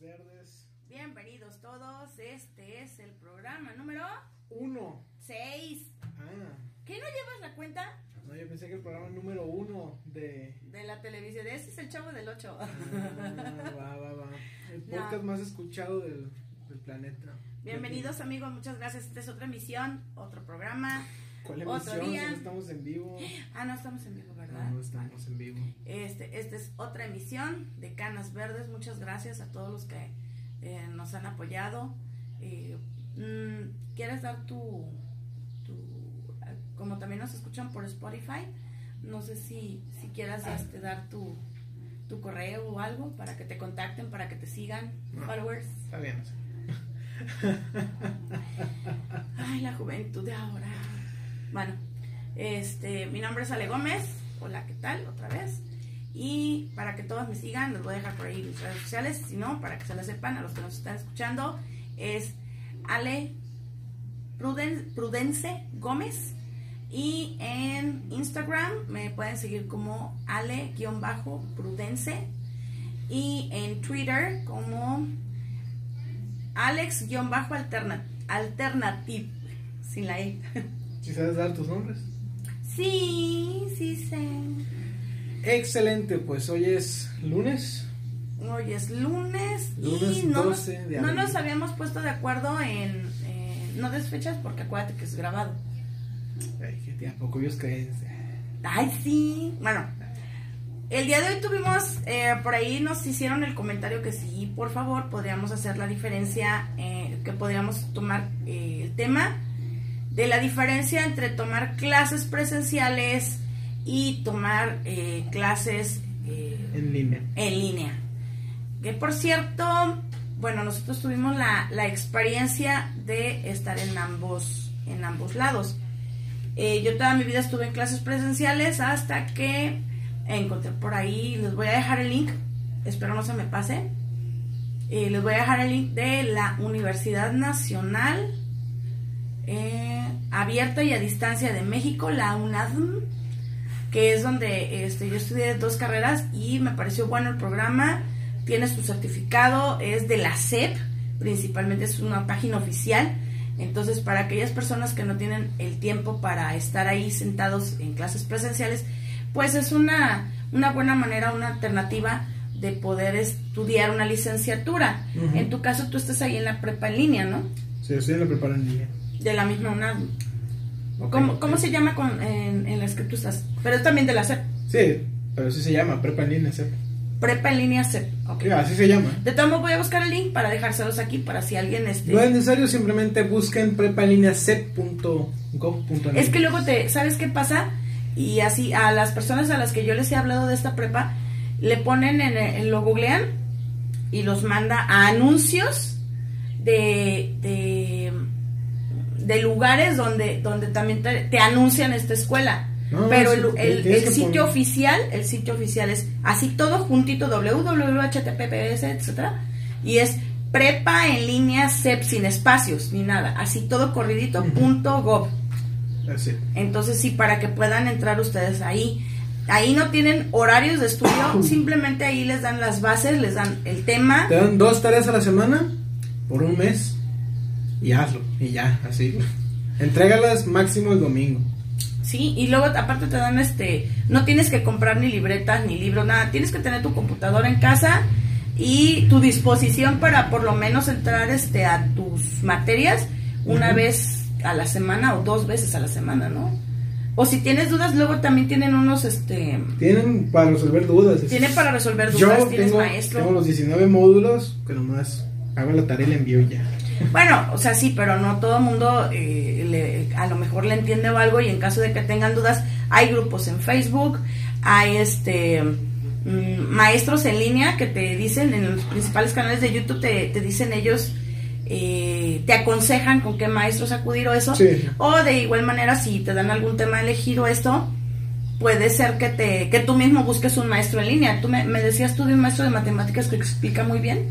Verdes. Bienvenidos todos. Este es el programa número Uno. 6. Ah, ¿Qué no llevas la cuenta no, yo pensé que el programa número uno de. de la televisión? Ese es el chavo del 8. Ah, va, va, va. El No. podcast más escuchado del, del planeta. Bienvenidos amigos, muchas gracias. Esta es otra emisión, otro programa. ¿Cuál Otro emisión? día. No estamos en vivo. Ah, no estamos en vivo, ¿verdad? No, no estamos en vivo. Este, esta es otra emisión de Canas Verdes. Muchas gracias a todos los que eh, nos han apoyado. Eh, mm, ¿Quieres dar tu, tu, como también nos escuchan por Spotify, no sé si, si quieras este, dar tu, tu correo o algo para que te contacten, para que te sigan, No. followers. Está bien. Ay, la juventud de ahora. Bueno, este, mi nombre es Ale Gómez. Hola, ¿qué tal? Otra vez. Y para que todos me sigan, les voy a dejar por ahí mis redes sociales. Si no, para que se lo sepan a los que nos están escuchando, es Ale Pruden- Prudence Gómez. Y en Instagram me pueden seguir como Ale-Prudence. Y en Twitter como Alex-Alternative. Sin la E. ¿Sí sabes dar tus nombres? Sí, sí sé. Excelente, pues hoy es lunes. Hoy es lunes, Lunes y no, 12 nos, de no nos habíamos puesto de acuerdo en, en- no des fechas porque acuérdate que es grabado. Ay, que tampoco ellos creen. Ay, sí. Bueno, el día de hoy tuvimos, eh, por ahí nos hicieron el comentario que sí, por favor, podríamos hacer la diferencia, eh, que podríamos tomar eh, el tema de la diferencia entre tomar clases presenciales y tomar eh, clases eh, En línea. en línea. Que por cierto, bueno, nosotros tuvimos la, la experiencia de estar en ambos, en ambos lados. Eh, yo toda mi vida estuve en clases presenciales hasta que encontré por ahí, les voy a dejar el link, espero no se me pase. Les voy a dejar el link de la Universidad Nacional eh, Abierta y a Distancia de México, la UNADM, que es donde este, yo estudié dos carreras y me pareció bueno el programa. Tiene su certificado, es de la SEP, principalmente es una página oficial. Entonces, para aquellas personas que no tienen el tiempo para estar ahí sentados en clases presenciales, pues es una, una buena manera, una alternativa de poder estudiar una licenciatura. En tu caso, tú estás ahí en la prepa en línea, ¿no? Sí, estoy en la preparo en línea. De la misma UNAM. ¿Cómo, cómo se llama con, en, en las que tú estás? Pero es también de la SEP. Sí, pero sí se llama, prepa en línea, ¿sí? Prepa en línea SEP. ok. Sí, así se llama. De todos modos voy a buscar el link para dejárselos aquí para si alguien este No es necesario, simplemente busquen prepa en línea cep.gov.mx. es que luego te sabes qué pasa y así a las personas a las que yo les he hablado de esta prepa le ponen en, en- lo googlean y los manda a anuncios de de, de lugares donde donde también te, te anuncian esta escuela No, pero el, sitio poner- oficial el sitio oficial es así todo juntito www.https etcétera y es prepa en línea CEP sin espacios ni nada así todo corridito punto gov Así. entonces sí, para que puedan entrar ustedes ahí. Ahí no tienen horarios de estudio, simplemente ahí les dan las bases, les dan el tema. Te dan dos tareas a la semana por un mes y hazlo. Y ya, así. Entrégalas máximo el domingo. Sí, y luego aparte te dan este, no tienes que comprar ni libretas ni libros, nada, tienes que tener tu computadora en casa y tu disposición para por lo menos entrar este a tus materias una vez a la semana o dos veces a la semana, ¿no? O si tienes dudas, luego también tienen unos este Tienen para resolver dudas. tienen para resolver Yo dudas, tienes tengo, maestro. tengo los 19 módulos que nomás hago la tarea y la envío ya. Bueno, o sea, sí, pero no todo el mundo eh, le- a lo mejor le entiende o algo y en caso de que tengan dudas, hay grupos en Facebook, hay este mm, maestros en línea que te dicen en los principales canales de YouTube, te, te dicen ellos, eh, te aconsejan con qué maestros acudir o eso. Sí. O de igual manera, si te dan algún tema elegido esto, puede ser que te que tú mismo busques un maestro en línea. Tú me, me decías tú de un maestro de matemáticas que explica muy bien.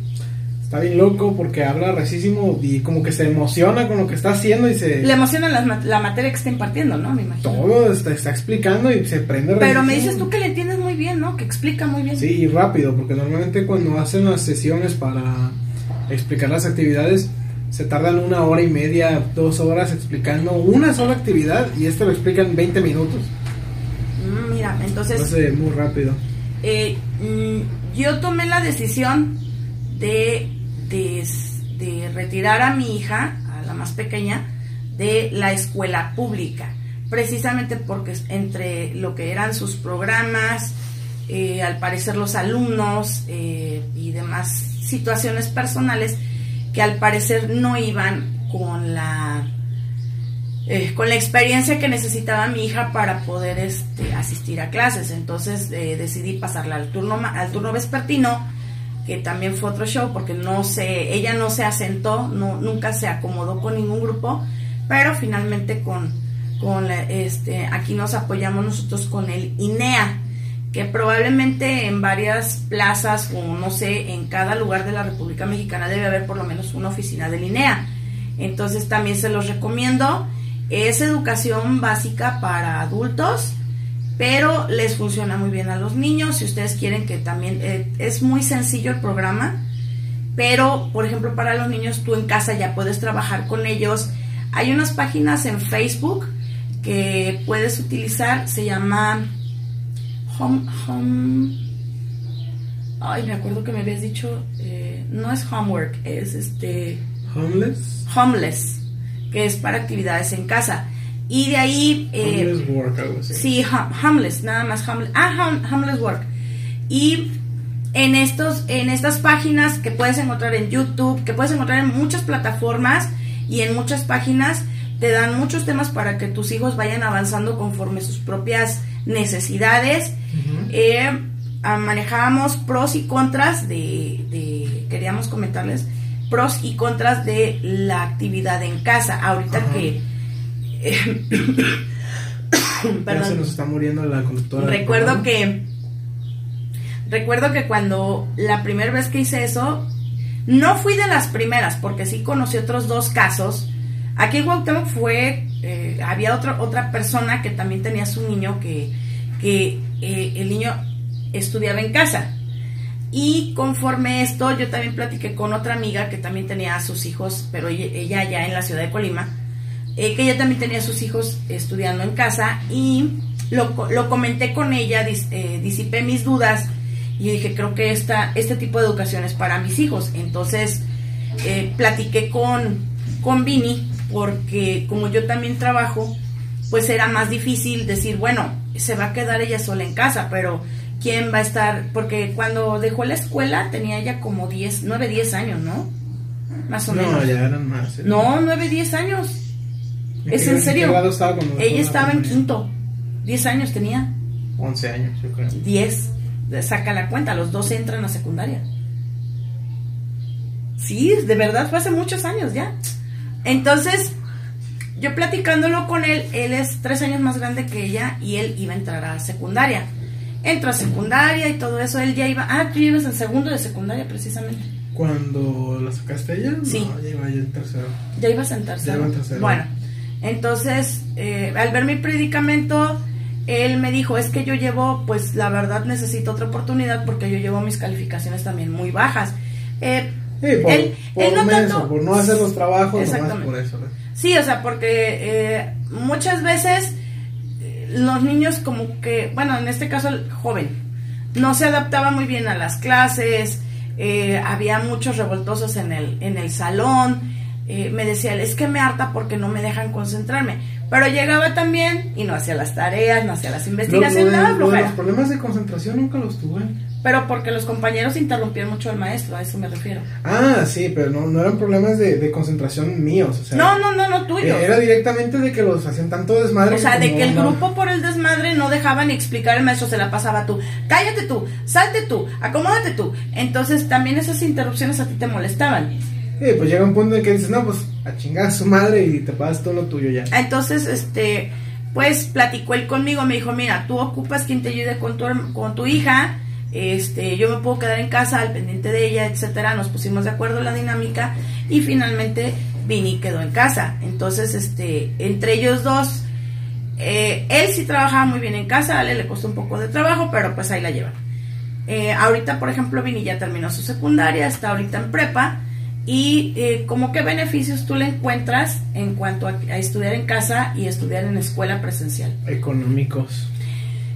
Está bien loco porque habla racísimo y como que se emociona con lo que está haciendo y se... Le emociona ma- la materia que está impartiendo, ¿no? Me imagino. Todo está, está explicando y se prende Pero me dices tú que le entiendes muy bien, ¿no? Que explica muy bien. Sí, y rápido, porque normalmente cuando hacen las sesiones para explicar las actividades, se tardan una hora y media, dos horas explicando una sola actividad y esto lo explican en 20 minutos. Mm, mira, entonces... Entonces, muy rápido. Eh, mm, yo tomé la decisión de, de, de retirar a mi hija, a la más pequeña, de la escuela pública, precisamente porque entre lo que eran sus programas, eh, al parecer los alumnos eh, y demás situaciones personales que al parecer no iban con la eh, con la experiencia que necesitaba mi hija para poder este, asistir a clases. Entonces decidí pasarla al turno al turno vespertino, que también fue otro show porque no se ella no se asentó, no nunca se acomodó con ningún grupo, pero finalmente con con este aquí nos apoyamos nosotros con el INEA que probablemente en varias plazas o no sé, en cada lugar de la República Mexicana debe haber por lo menos una oficina de línea. Entonces también se los recomiendo. Es educación básica para adultos, pero les funciona muy bien a los niños. Si ustedes quieren que también eh, es muy sencillo el programa, pero por ejemplo para los niños tú en casa ya puedes trabajar con ellos. Hay unas páginas en Facebook que puedes utilizar, se llama home, home, ay, me acuerdo que me habías dicho, eh, no es homework, es este... Homeless. Homeless, que es para actividades en casa. Y de ahí... Eh, homeless work, algo así. Sí, homeless, nada más homeless. Ah, homeless work. Y en, estos, en estas páginas que puedes encontrar en YouTube, que puedes encontrar en muchas plataformas y en muchas páginas, te dan muchos temas para que tus hijos vayan avanzando conforme sus propias necesidades. Eh, manejábamos pros y contras de, queríamos comentarles, pros y contras de la actividad en casa. Ahorita que... perdón, se nos está muriendo la conductora. Recuerdo que... Recuerdo que cuando la primera vez que hice eso, no fui de las primeras, porque sí conocí otros dos casos. Aquí en Cuauhtémoc fue, eh, había otra, otra persona que también tenía su niño que que eh, el niño estudiaba en casa. Y conforme esto, yo también platiqué con otra amiga que también tenía a sus hijos, pero ella, ya en la ciudad de Colima, eh, que ella también tenía a sus hijos estudiando en casa y lo, lo comenté con ella, eh, disipé mis dudas y dije, creo que esta, este tipo de educación es para mis hijos. Entonces, platiqué con, con Vini, porque como yo también trabajo, pues era más difícil decir, bueno, se va a quedar ella sola en casa, pero ¿quién va a estar? Porque cuando dejó la escuela tenía ella como 10, 9, 10 años, ¿no? Más o menos. No, ya eran más. ¿eh? No, 9, 10 años. ¿Es en serio? ella estaba en quinto. 10 años tenía. 11 años, yo creo. 10. Saca la cuenta, los dos entran a secundaria. Sí, de verdad, fue hace muchos años ya. Entonces, yo platicándolo con él, él es tres años más grande que ella y él iba a entrar a secundaria. Entró a secundaria y todo eso, él ya iba, ah, tú ibas en segundo de secundaria precisamente. ¿Cuando la sacaste ella? Sí. ya iba en tercero. Ya ibas en tercero. Ya iba en tercero. Bueno, entonces, eh, al ver mi predicamento, él me dijo, es que yo llevo, pues la verdad necesito otra oportunidad porque yo llevo mis calificaciones también muy bajas. Eh, sí, por, él, no por no hacer los trabajos, nomás por eso. Sí, o sea, porque eh, muchas veces eh, los niños como que, bueno, en este caso el joven, no se adaptaba muy bien a las clases, eh, había muchos revoltosos en el, en el salón, me decía, es que me harta porque no me dejan concentrarme. Pero llegaba también y no hacía las tareas, no hacía las investigaciones, nada, Los problemas de concentración nunca los tuve pero porque los compañeros interrumpían mucho al maestro, a eso me refiero. Ah, sí, pero no, no eran problemas de, concentración míos, o sea. No, no, no, no tuyos. Era directamente de que los hacían tanto desmadre. O sea, de que el grupo por el desmadre no dejaba ni explicar, el maestro se la pasaba tú. Cállate tú, salte tú, acomódate tú. Entonces también esas interrupciones a ti te molestaban. Sí, pues llega un punto en que dices, no, pues a chingar a su madre y te pasas todo lo tuyo ya. Entonces, este, pues platicó él conmigo, me dijo, mira, tú ocupas quien te ayude con tu, con tu hija este, yo me puedo quedar en casa al pendiente de ella, etcétera, nos pusimos de acuerdo la dinámica y finalmente Vini quedó en casa. Entonces, este, entre ellos dos, Eh, él sí trabajaba muy bien en casa, a él le costó un poco de trabajo, pero pues ahí la llevan. Eh, ahorita, por ejemplo, Vini ya terminó su secundaria, está ahorita en prepa. Y eh, como qué beneficios tú le encuentras en cuanto a, a estudiar en casa y estudiar en escuela presencial. Económicos.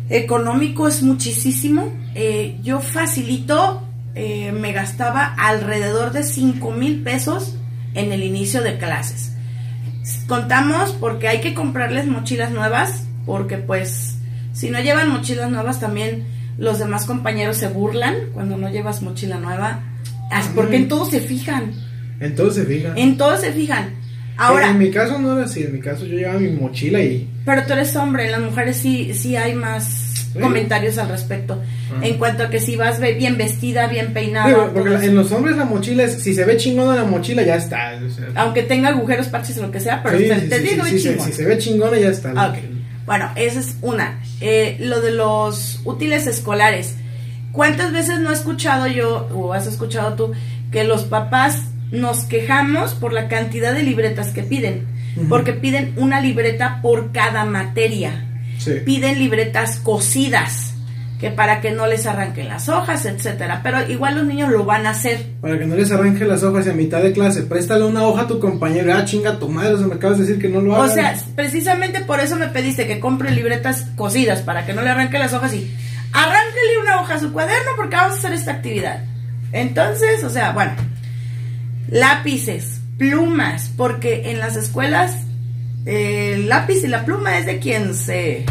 Económico es muchísimo. Eh, yo facilito, eh, me gastaba alrededor de 5 mil pesos en el inicio de clases. Contamos porque hay que comprarles mochilas nuevas, porque pues si no llevan mochilas nuevas también los demás compañeros se burlan cuando no llevas mochila nueva, porque en todo se fijan, Entonces, fija. en todo se fijan. Ahora, En mi caso no era así, en mi caso yo llevaba mi mochila y... Pero tú eres hombre, en las mujeres sí, sí hay más Sí. comentarios al respecto. Ajá. En cuanto a que si vas bien vestida, bien peinada, todo porque la- en los hombres la mochila es, si se ve chingona la mochila ya está. o sea, aunque tenga agujeros, parches o lo que sea, pero sí, te, sí, te digo se- chingón. si se ve chingona ya está. Ah, ok. Bueno, esa es una. Eh, lo de los útiles escolares. ¿Cuántas veces no he escuchado yo, o has escuchado tú, que los papás nos quejamos por la cantidad de libretas que piden? Porque piden una libreta por cada materia. Sí. piden libretas cosidas que para que no les arranquen las hojas, etcétera, pero igual los niños lo van a hacer. Para que no les arranque las hojas y a mitad de clase, préstale una hoja a tu compañero. Ah, chinga tu madre, o sea, me acabas de decir que no lo O hagas. sea, precisamente por eso me pediste que compre libretas cosidas para que no le arranque las hojas y arránquele una hoja a su cuaderno porque vamos a hacer esta actividad. Entonces, o sea, bueno, lápices, plumas, porque en las escuelas eh, el lápiz y la pluma es de quien se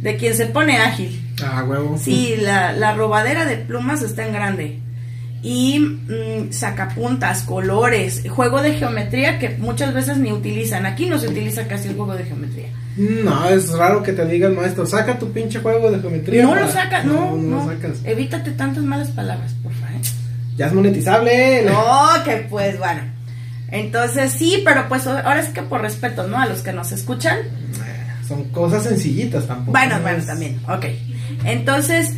de quien se pone ágil. Ah, huevo. Sí, la, la robadera de plumas está en grande. Y mm, sacapuntas, colores, juego de geometría que muchas veces ni utilizan. Aquí no se utiliza casi el juego de geometría. No, es raro que te diga el maestro, saca tu pinche juego de geometría. No para- lo sacas, no, no. lo sacas. Evítate tantas malas palabras, por favor. ¿eh? Ya es monetizable. No, que pues bueno. Entonces sí, pero pues ahora es que por respeto, ¿no? A los que nos escuchan, Son cosas sencillitas tampoco. Bueno, ¿no? bueno, Es- también, ok. Entonces,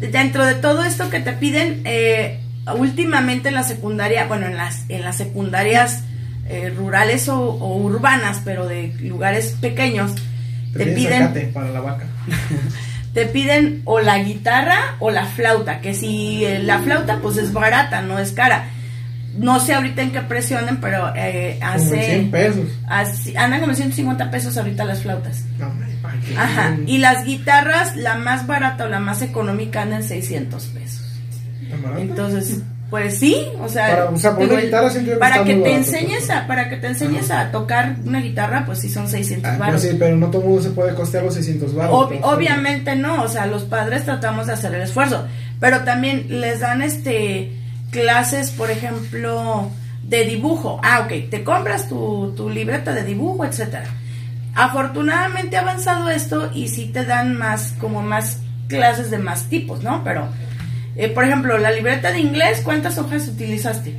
dentro de todo esto que te piden, eh, últimamente en la secundaria, bueno, en las, en las secundarias eh, rurales o, o urbanas, pero de lugares pequeños, Te, te piden para la vaca. te piden o la guitarra o la flauta, que si eh, la flauta pues es barata, no es cara. No sé ahorita en qué precio andan, pero eh, Como en 100 hace, pesos. así- andan como en 150 pesos ahorita las flautas. No. Ajá, y las guitarras, la más barata o la más económica anda en 600 pesos. Entonces, pues sí, o sea, Para- o sea, digo, guitarra que para que te enseñes pues. a para que te enseñes a tocar una guitarra, pues sí son 600 Ah, baros. pues sí, pero no todo el mundo se puede costear los 600 baros. Ob- pues, obviamente no, o sea, los padres tratamos de hacer el esfuerzo, pero también les dan este clases, por ejemplo, de dibujo. Ah, ok, te compras tu, tu libreta de dibujo, etcétera. Afortunadamente ha avanzado esto y sí te dan más, como más clases de más tipos, ¿no? Pero, eh, por ejemplo, la libreta de inglés, ¿cuántas hojas utilizaste?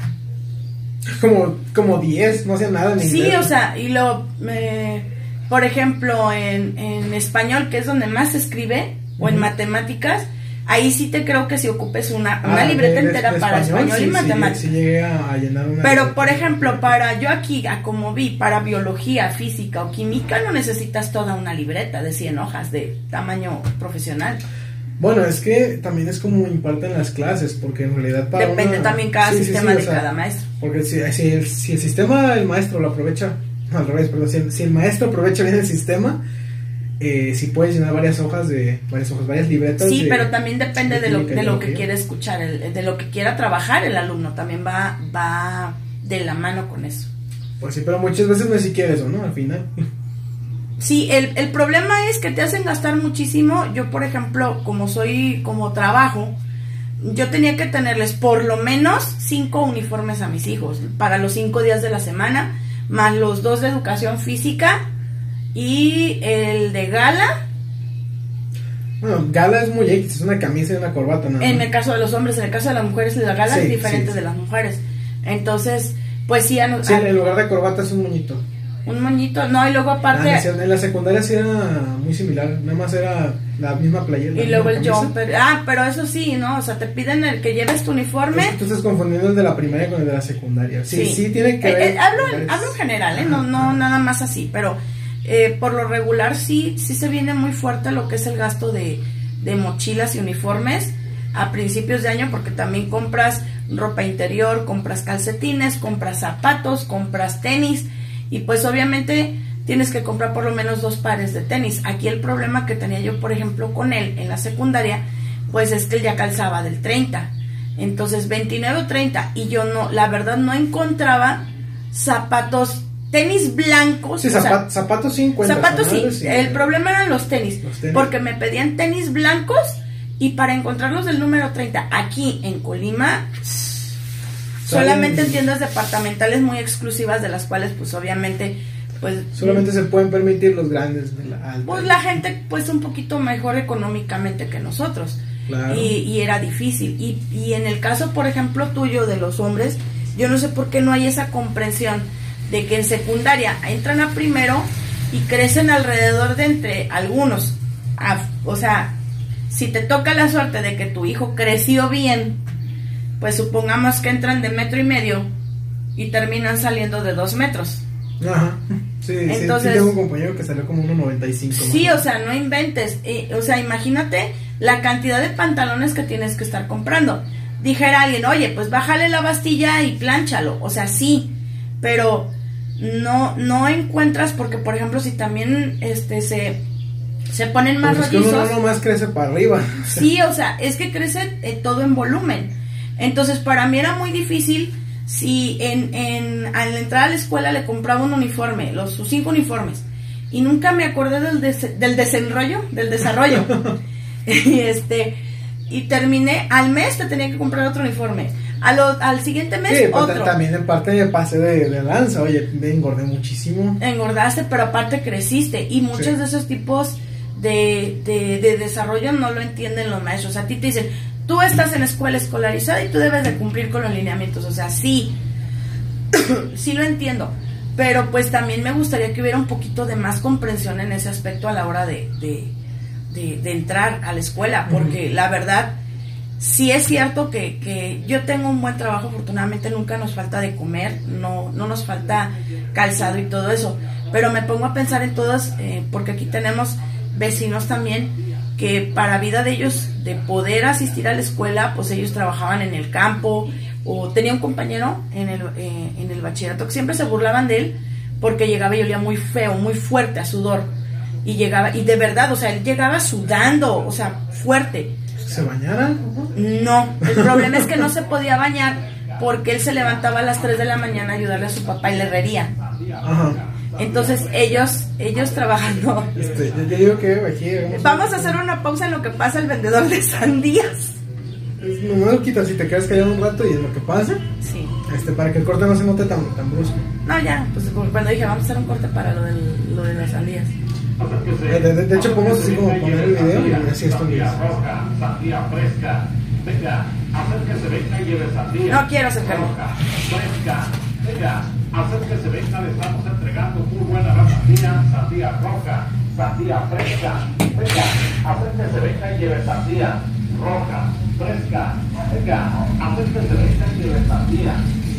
Como, como 10, no hacía nada en Sí, inglés. o sea, y lo, eh, por ejemplo, en, en español, que es donde más se escribe, o en matemáticas, ahí sí te creo que si ocupes una, una Ah, libreta de- entera de para español sí, y sí, matemáticas. Sí, llegué a, llenar una. Pero, por ejemplo, para yo aquí, a como vi, para biología, física o química, no necesitas toda una libreta de 100 hojas de tamaño profesional. Bueno, es que también es como imparten las clases, porque en realidad para Depende una- también cada Sí, sistema sí, de sea, cada maestro. Porque si, si, el, si el sistema, el maestro lo aprovecha, al revés, perdón, si el, si el maestro aprovecha bien el sistema, eh, si puedes llenar varias hojas de, varias hojas, varias libretas. Sí, de- pero también depende de lo, de lo que quiere escuchar, el- de lo que quiera trabajar el alumno. También va, va de la mano con eso. Pues sí, pero muchas veces no es siquiera eso, ¿no? Al final. Sí, el, el problema es que te hacen gastar muchísimo. Yo, por ejemplo, como soy, como trabajo, yo tenía que tenerles por lo menos cinco uniformes a mis hijos para los cinco días de la semana, más los dos de educación física y el de gala. Bueno, gala es muy X, es una camisa y una corbata, nada En el caso de los hombres, en el caso de las mujeres, la gala Sí, es diferente sí. de las mujeres. Entonces, pues sí, a- Sí, a- en lugar de corbata es un moñito. Un moñito, no, y luego Ah, aparte, en la secundaria sí era muy similar, nada más era la misma playera. y luego el jumper. Ah, pero eso sí, ¿no? O sea, te piden el que lleves tu uniforme. Es que tú estás confundiendo el de la primaria con el de la secundaria. Sí, sí, tiene que Eh, ver. eh, hablo, en, hablo en general, ¿eh? No, no nada más así, pero eh, por lo regular sí, sí se viene muy fuerte lo que es el gasto de, de mochilas y uniformes a principios de año porque también compras ropa interior, compras calcetines, compras zapatos, compras tenis y pues obviamente tienes que comprar por lo menos dos pares de tenis. Aquí el problema que tenía yo, por ejemplo, con él en la secundaria, pues es que él ya calzaba del 30. Entonces 29 o 30 y yo no, la verdad no encontraba zapatos tenis blancos. Sí, zapatos 50. Zapatos sí. El problema eran los tenis, Porque me pedían tenis blancos y para encontrarlos del número 30 aquí en Colima, solamente en tiendas departamentales muy exclusivas de las cuales pues obviamente pues solamente se pueden permitir los grandes de la pues la gente pues un poquito mejor económicamente que nosotros. Y, y, era difícil. Y, y en el caso por ejemplo tuyo de los hombres yo no sé por qué no hay esa comprensión de que en secundaria entran a primero y crecen alrededor de entre algunos. O sea si te toca la suerte de que tu hijo creció bien, pues supongamos que entran de metro y medio y terminan saliendo de dos metros. Ajá. Sí, Entonces, sí, tengo un compañero que salió como 1.95. Sí, o sea, no inventes. o sea, imagínate la cantidad de pantalones que tienes que estar comprando. Dijera alguien, oye, pues bájale la bastilla y plánchalo. O sea, sí, pero no, no encuentras, porque por ejemplo, si también este se se ponen más pues rollizos. uno más crece para arriba. Sí, o sea, es que crece eh, todo en volumen. Entonces, para mí era muy difícil si en, en, al entrar a la escuela le compraba un uniforme, los sus cinco uniformes, y nunca me acordé del, del desenrollo, del desarrollo. y este y terminé, al mes te tenía que comprar otro uniforme. al siguiente mes sí, pues, otro. También en parte de de, de, lanza, oye, me engordé muchísimo. Engordaste, pero aparte creciste. Y muchos de esos tipos de, de, desarrollo no lo entienden los maestros. A ti te dicen, tú estás en escuela escolarizada y tú debes de cumplir con los lineamientos. O sea, sí, sí lo entiendo. Pero pues también me gustaría que hubiera un poquito de más comprensión en ese aspecto a la hora de, de, entrar a la escuela. Porque la verdad, sí es cierto que, que, yo tengo un buen trabajo, afortunadamente nunca nos falta de comer, no, no nos falta calzado y todo eso. Pero me pongo a pensar en todas, eh, porque aquí tenemos vecinos también que para vida de ellos, de poder asistir a la escuela, pues ellos trabajaban en el campo o tenía un compañero en el, eh, en el bachillerato que siempre se burlaban de él porque llegaba y olía muy feo, muy fuerte a sudor. Y llegaba, y de verdad, o sea, él llegaba sudando, o sea, fuerte. ¿Se bañara? No, el problema es que no se podía bañar porque él se levantaba a las 3 de la mañana a ayudarle a su papá en la herrería. Ajá. Entonces ellos, ellos trabajando. Este, yo digo que Vamos a hacer una pausa en lo que pasa el vendedor de sandías. No me lo quitas si te quedas callado un rato y en lo que pasa. Sí. Este, para que el corte no se note tan, tan brusco. No, ya, pues cuando dije vamos a hacer un corte para lo, del, lo de las sandías. De, de, de hecho, podemos así como poner el video y así esto Sandía fresca. Venga, acérquese, venga y lleve sandía. No quiero acercarme. Fresca. Venga, acérquese, venga, le estamos entregando muy buena la sandía, sandía roja, sandía fresca. Venga, acérquese, venga y lleve sandía roja, fresca. Venga, acérquese, venga y lleve sandía.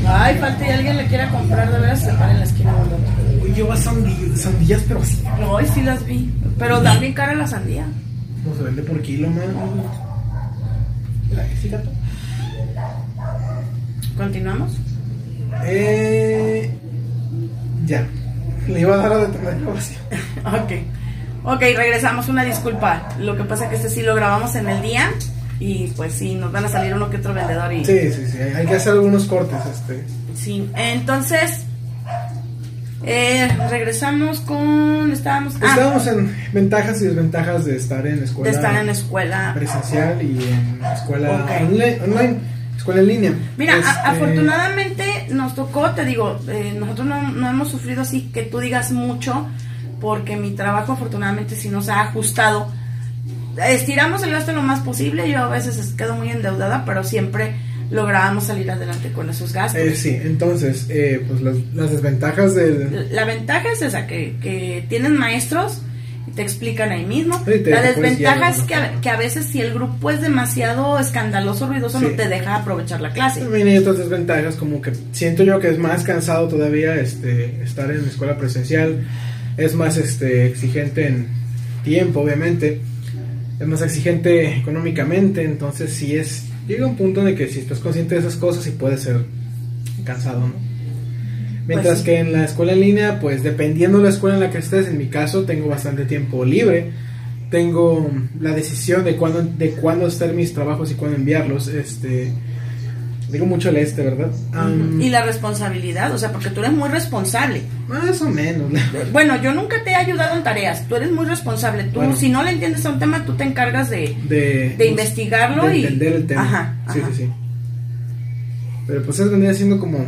Ay, falta y alguien le quiera comprar, de veras se para en la esquina del Uy, lleva sandías, sandías, pero así. Ay, sí las vi. Pero da bien cara la sandía. No se vende por kilo, man. ¿Continuamos? Eh, ya. Le iba a dar a detener ok. Ok, regresamos. Una disculpa. Lo que pasa es que este sí lo grabamos en el día. Y pues sí, nos van a salir uno que otro vendedor. Y... Sí, sí, sí. Hay que hacer algunos cortes. este Sí, entonces. Eh, regresamos con. Estábamos. Ah. Estábamos en ventajas y desventajas de estar en escuela. De estar en escuela. Presencial y en escuela online escuela en línea. Mira, este, afortunadamente nos tocó, te digo, eh, nosotros no, hemos sufrido así que tú digas mucho, porque mi trabajo afortunadamente sí nos ha ajustado. Estiramos el gasto lo más posible, yo a veces quedo muy endeudada, pero siempre lográbamos salir adelante con esos gastos. Eh, sí, entonces, eh, pues las, las, desventajas del... La ventaja es esa, que, que tienen maestros te explican ahí mismo. la desventaja es que a, que a, veces si el grupo es demasiado escandaloso, ruidoso, no te deja aprovechar la clase. También hay otras desventajas, como que siento yo que es más cansado todavía este estar en la escuela presencial. es más este exigente en tiempo, obviamente, es más exigente económicamente, entonces sí es, llega un punto en el que si estás consciente de esas cosas sí puede ser cansado, ¿no? Mientras Pues que en la escuela en línea, pues dependiendo de la escuela en la que estés, en mi caso tengo bastante tiempo libre, tengo la decisión de cuándo, de cuándo hacer mis trabajos y cuándo enviarlos, este, digo mucho el este, ¿verdad? Y la responsabilidad, o sea, porque tú eres muy responsable. más o menos. Bueno, yo nunca te he ayudado en tareas, tú eres muy responsable. Tú, Bueno. si no le entiendes a un tema, tú te encargas de... de, De investigarlo de y- entender el tema. Ajá, sí, ajá. sí, sí. Pero pues es vendría siendo como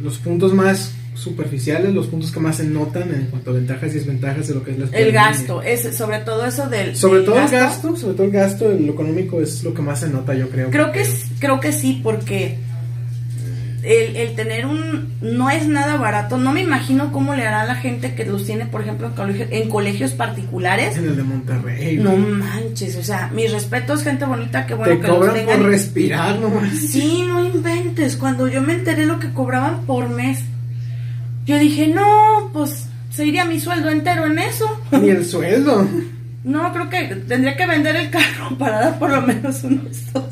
los puntos más superficiales, los puntos que más se notan en cuanto a ventajas y desventajas de lo que es la El gasto, es sobre todo eso del... Sobre todo el gasto, sobre todo el gasto, lo económico es lo que más se nota, yo creo. Creo que, creo que sí, porque el, el tener un... No es nada barato. No me imagino cómo le hará a la gente que los tiene, por ejemplo, en, colegio- en colegios particulares. en el de Monterrey. No manches, o sea, mis respetos, gente bonita, que bueno Te que los cobran tengan. por respirar nomás. Sí, no inventes. Cuando yo me enteré lo que cobraban por mes, yo dije, no, pues se iría mi sueldo entero en eso. Ni el sueldo. No, creo que tendría que vender el carro para dar por lo menos unos dos.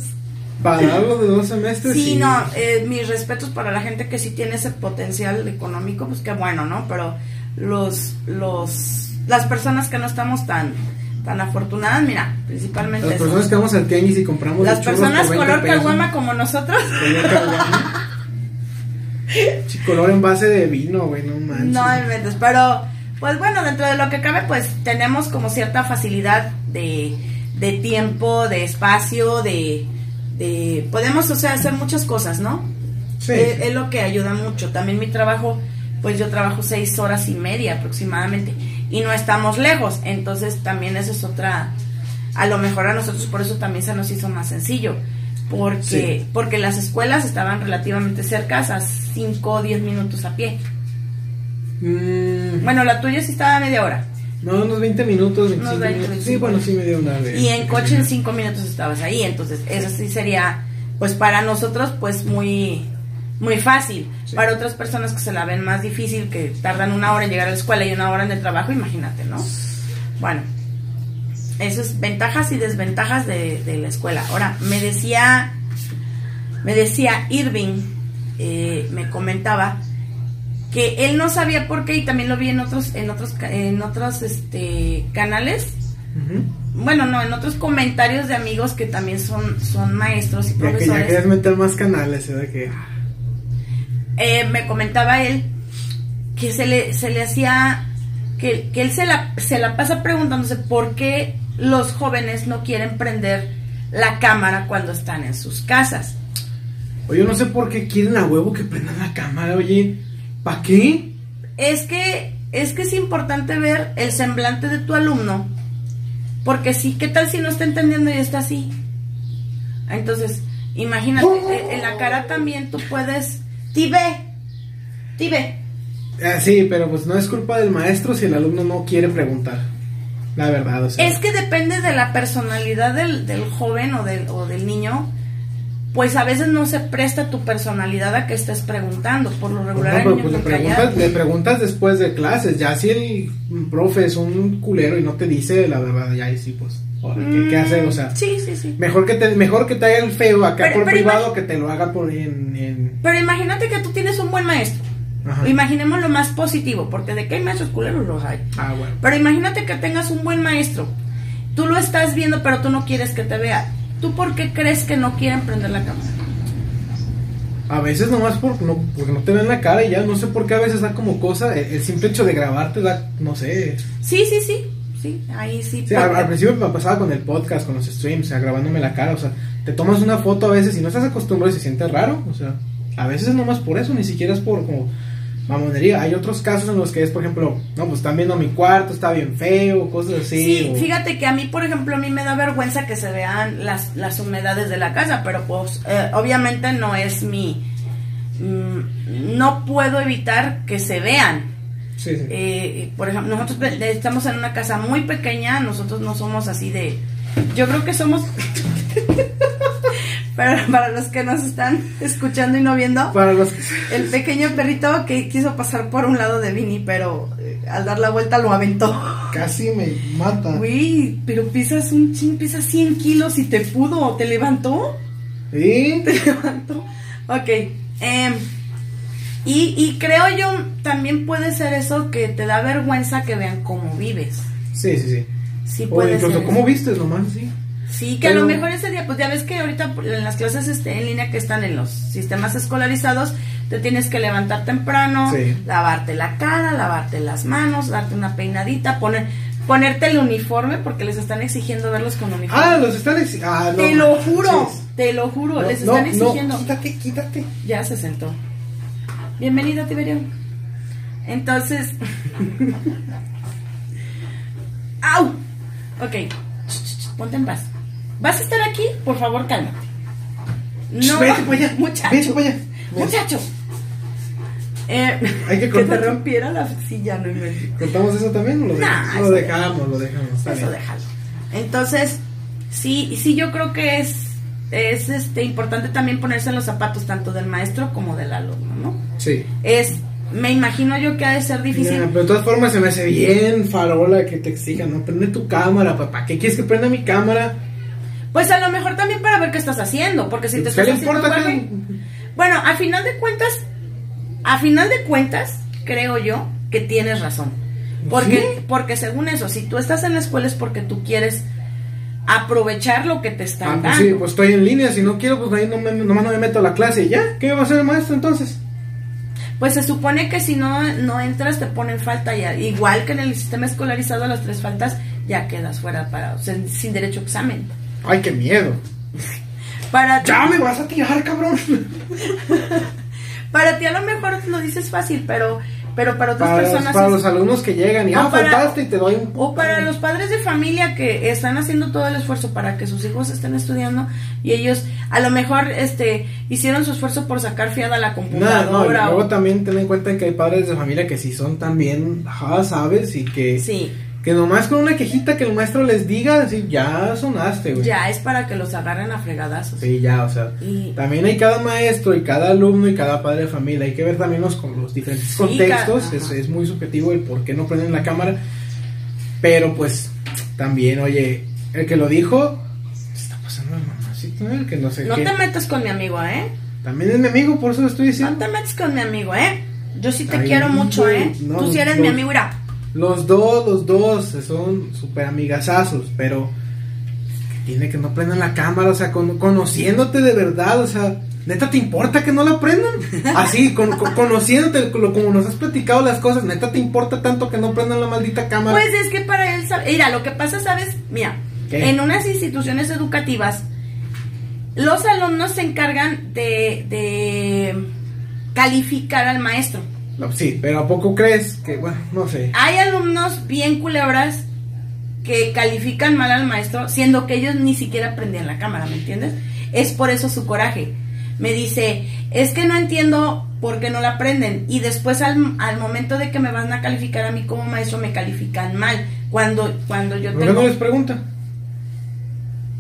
Para darlo de dos semestres. Sí, no, eh, mis respetos para la gente que sí tiene ese potencial económico, pues qué bueno, ¿no? Pero los, los, las personas que no estamos tan, tan afortunadas, mira, principalmente Las eso. personas que vamos al tianguis y compramos las personas por 20 color caguama como nosotros. Sí, color en base de vino, güey, no manches. No inventes, pero pues bueno, dentro de lo que cabe, pues tenemos como cierta facilidad de, de tiempo, de espacio, de, de podemos, o sea, hacer muchas cosas, ¿no? Sí. Es, es lo que ayuda mucho. También mi trabajo, pues yo trabajo seis horas y media aproximadamente y no estamos lejos, entonces también eso es otra, a lo mejor a nosotros por eso también se nos hizo más sencillo. Porque, Sí. porque las escuelas estaban relativamente cercas a 5 o 10 minutos a pie. Mm, Bueno, la tuya sí estaba a media hora. No, unos 20 minutos, 25 Unos 20, minutos. Sí, 25. bueno, sí me dio una de... Y en coche en 5 minutos estabas ahí. Entonces, eso sí sería, pues para nosotros, pues muy, muy fácil. Sí. Para otras personas que se la ven más difícil, que tardan una hora en llegar a la escuela y una hora en el trabajo, imagínate, ¿no? Bueno, eso es ventajas y desventajas de, de la escuela. Ahora, me decía, me decía Irving, eh, me comentaba que él no sabía por qué y también lo vi en otros, en otros, en otros, este, canales. Bueno, no, en otros comentarios de amigos que también son, son maestros y Ya que ya profesores. querías meter más canales, ¿verdad? Que... eh, me comentaba él que se le, se le hacía, que, que él se la, se la pasa preguntándose por qué los jóvenes no quieren prender la cámara cuando están en sus casas. Oye, no sé por qué quieren a huevo que prendan la cámara, oye. ¿Para qué? Es que, es que es importante ver el semblante de tu alumno, porque sí, ¿qué tal si no está entendiendo y está así? Entonces, imagínate, eh, en la cara también tú puedes, tibe, tibe, Ah, sí, pero pues no es culpa del maestro si el alumno no quiere preguntar. La verdad, o sea. Es que depende de la personalidad del, del joven o del, o del niño. Pues a veces no se presta tu personalidad a que estés preguntando. Por lo No, regular niños pues le preguntas, le preguntas después de clases. Ya si el profe es un culero y no te dice la verdad, ya ahí sí, pues. ahora, ¿qué, qué hacer? O sea, Sí, sí, sí. mejor que te, mejor que te haga el feo acá Pero- por pero privado que te lo haga por en. en- Pero imagínate que tú tienes un buen maestro. Ajá. Imaginemos lo más positivo, porque de que hay maestros culeros los hay. Ah, bueno. Pero imagínate que tengas un buen maestro. Tú lo estás viendo, pero tú no quieres que te vea. ¿Tú por qué crees que no quieren prender la cámara? A veces nomás por, no, porque no te ven la cara y ya, no sé por qué a veces da como cosa, el, el simple hecho de grabarte da, no sé. Sí, sí, sí. Sí, ahí sí. Sí, al, porque- al principio me pasaba con el podcast, con los streams, o sea, grabándome la cara, o sea, te tomas una foto a veces y no estás acostumbrado y se siente raro, o sea, a veces es nomás por eso, ni siquiera es por como mamonería. Hay otros casos en los que es, por ejemplo, no, pues están viendo mi cuarto, está bien feo, cosas así. Sí, o- fíjate que a mí, por ejemplo, a mí me da vergüenza que se vean las, las humedades de la casa, pero pues eh, obviamente no es mi... mm, no puedo evitar que se vean. Sí, sí. Eh, por ejemplo, nosotros estamos en una casa muy pequeña, nosotros no somos así de... Yo creo que somos... Pero para los que nos están escuchando y no viendo, Para los que... el pequeño perrito que quiso pasar por un lado de Vini, pero eh, al dar la vuelta lo aventó. Casi me mata. Güey, pero pesas un ching, pesas 100 kilos y te pudo, ¿te levantó? ¿Sí? Te levantó. Ok. em, y, y creo yo también puede ser eso que te da vergüenza que vean cómo vives. Sí, sí, sí. Sí O puede incluso, ser. ¿cómo eso. vistes nomás? Sí. Sí, que a lo mejor ese día, pues ya ves que ahorita en las clases este, en línea que están en los sistemas escolarizados, te tienes que levantar temprano, Sí. lavarte la cara, lavarte las manos, darte una peinadita, poner, ponerte el uniforme, porque les están exigiendo verlos con uniforme. Ah, los están exi- ah, no te lo juro, te lo juro, No, les no, están exigiendo. Quítate, quítate. Ya se sentó. Bienvenido, Tiberio. Entonces. ¡Au! Ok. Ponte en paz. ¿Vas a estar aquí? Por favor, cálmate. No, Vete para allá. muchacho. Vete para allá. Muchacho. Eh, Hay que que te cortar. rompiera la silla, no inventes. ¿Contamos eso también o lo, Nah, dejamos? eso- lo dejamos? Lo dejamos. Eso déjalo. Entonces, sí, sí, yo creo que es, es este, importante también ponerse en los zapatos tanto del maestro como del alumno, ¿no? Sí. es me imagino yo que ha de ser difícil pero de todas formas se me hace bien farola que te exijan, ¿no? Prende tu cámara, papá. ¿Qué quieres que prenda mi cámara? Pues a lo mejor también para ver qué estás haciendo porque si te ¿Qué estás le haciendo importa que- bueno a final de cuentas a final de cuentas creo yo que tienes razón porque ¿Sí? porque según eso si tú estás en la escuela es porque tú quieres aprovechar lo que te Ah, están pues dando sí, pues estoy en línea. Si no quiero, pues ahí no me, nomás no me meto a la clase. y ¿Ya? ¿Qué va a hacer el maestro entonces? Pues se supone que si no, no entras te ponen falta ya. Igual que en el sistema escolarizado las tres faltas ya quedas fuera para, o sea, sin derecho a examen. Ay, qué miedo. Para ti, Ya me vas a tirar, cabrón. para ti a lo mejor lo dices fácil, pero, pero para otras Para, los- personas para es- los alumnos que llegan y ah, para- faltaste y te doy un o para los padres de familia que están haciendo todo el esfuerzo para que sus hijos estén estudiando y ellos a lo mejor este hicieron su esfuerzo por sacar fiada la No, no, y computadora luego o- también ten en cuenta que hay padres de familia que sí son también, ajá, sabes, y que, sí, que nomás con una quejita que el maestro les diga, así, ya sonaste, güey. ya es para que los agarren a fregadazos. Sí, ya, o sea, Y- también hay cada maestro y cada alumno y cada padre de familia. Hay que ver también los, con los diferentes Sí, contextos. Es, es muy subjetivo el por qué no prenden la cámara. Pero pues, también, oye, el que lo dijo, está pasando el mamacito, el que no sé No qué. te metas con mi amigo, ¿eh? También es mi amigo, por eso lo estoy No diciendo. te metas con mi amigo, ¿eh? Yo sí te Ay, quiero mucho, ¿eh? no, Tú sí eres no. mi amigo, mira. Los dos, los dos son súper amigazazos, pero que tiene que no prendan la cámara, o sea, con- conociéndote de verdad, o sea, neta te importa que no la prendan. Así, con, con- conociéndote, lo- como nos has platicado las cosas, neta te importa tanto que no prendan la maldita cámara. Pues es que para él, mira, lo que pasa, ¿sabes? Mira, ¿Qué? en unas instituciones educativas, los alumnos se encargan de, de calificar al maestro. No, sí, pero ¿a poco crees que, bueno, no sé? Hay alumnos bien culebras que califican mal al maestro, siendo que ellos ni siquiera prendían la cámara, ¿me entiendes? Es por eso su coraje. Me dice, es que no entiendo por qué no la prenden. Y después al, al momento de que me van a calificar a mí como maestro, me califican mal. Cuando, cuando yo ¿Por qué tengo... no les pregunta?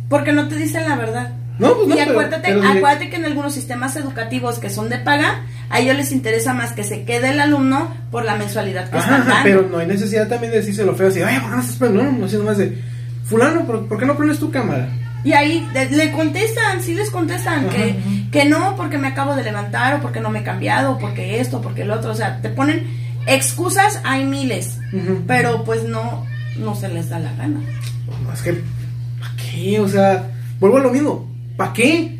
Porque no te dicen la verdad. No, pues no, y pero- acuérdate, pero diré- acuérdate que en algunos sistemas educativos que son de paga, a ellos les interesa más que se quede el alumno por la mensualidad que Ajá, están pero no hay necesidad también de decírselo feo así, oye, ¿por qué no estás? No, no, sino más de, fulano, ¿por, por qué no prendes tu cámara? Y ahí le contestan, sí les contestan Ajá, que, ajá. que no, porque me acabo de levantar, o porque no me he cambiado, o porque esto, porque el otro. O sea, te ponen excusas, hay miles, pero pues no, no se les da la gana. Pues no, es que, ¿para qué? O sea, vuelvo a lo mismo, ¿para qué?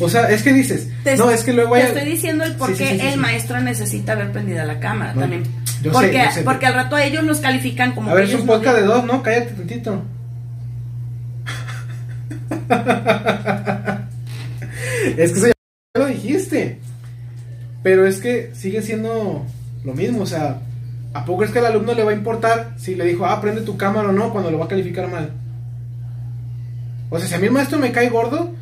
O sea, es que dices, Te, no, es que luego hay... te estoy diciendo el por sí, qué sí, sí, el maestro necesita ver prendida la cámara No, también. yo sé, porque, yo sé, porque al rato a ellos los califican como A ver, es un no podcast de dos, ¿no? Cállate tantito. es que eso ya lo dijiste. Pero es que sigue siendo lo mismo, o sea, ¿a poco es que al alumno le va a importar si le dijo, ah, prende tu cámara o no, cuando lo va a calificar mal? O sea, si a mí el maestro me cae gordo,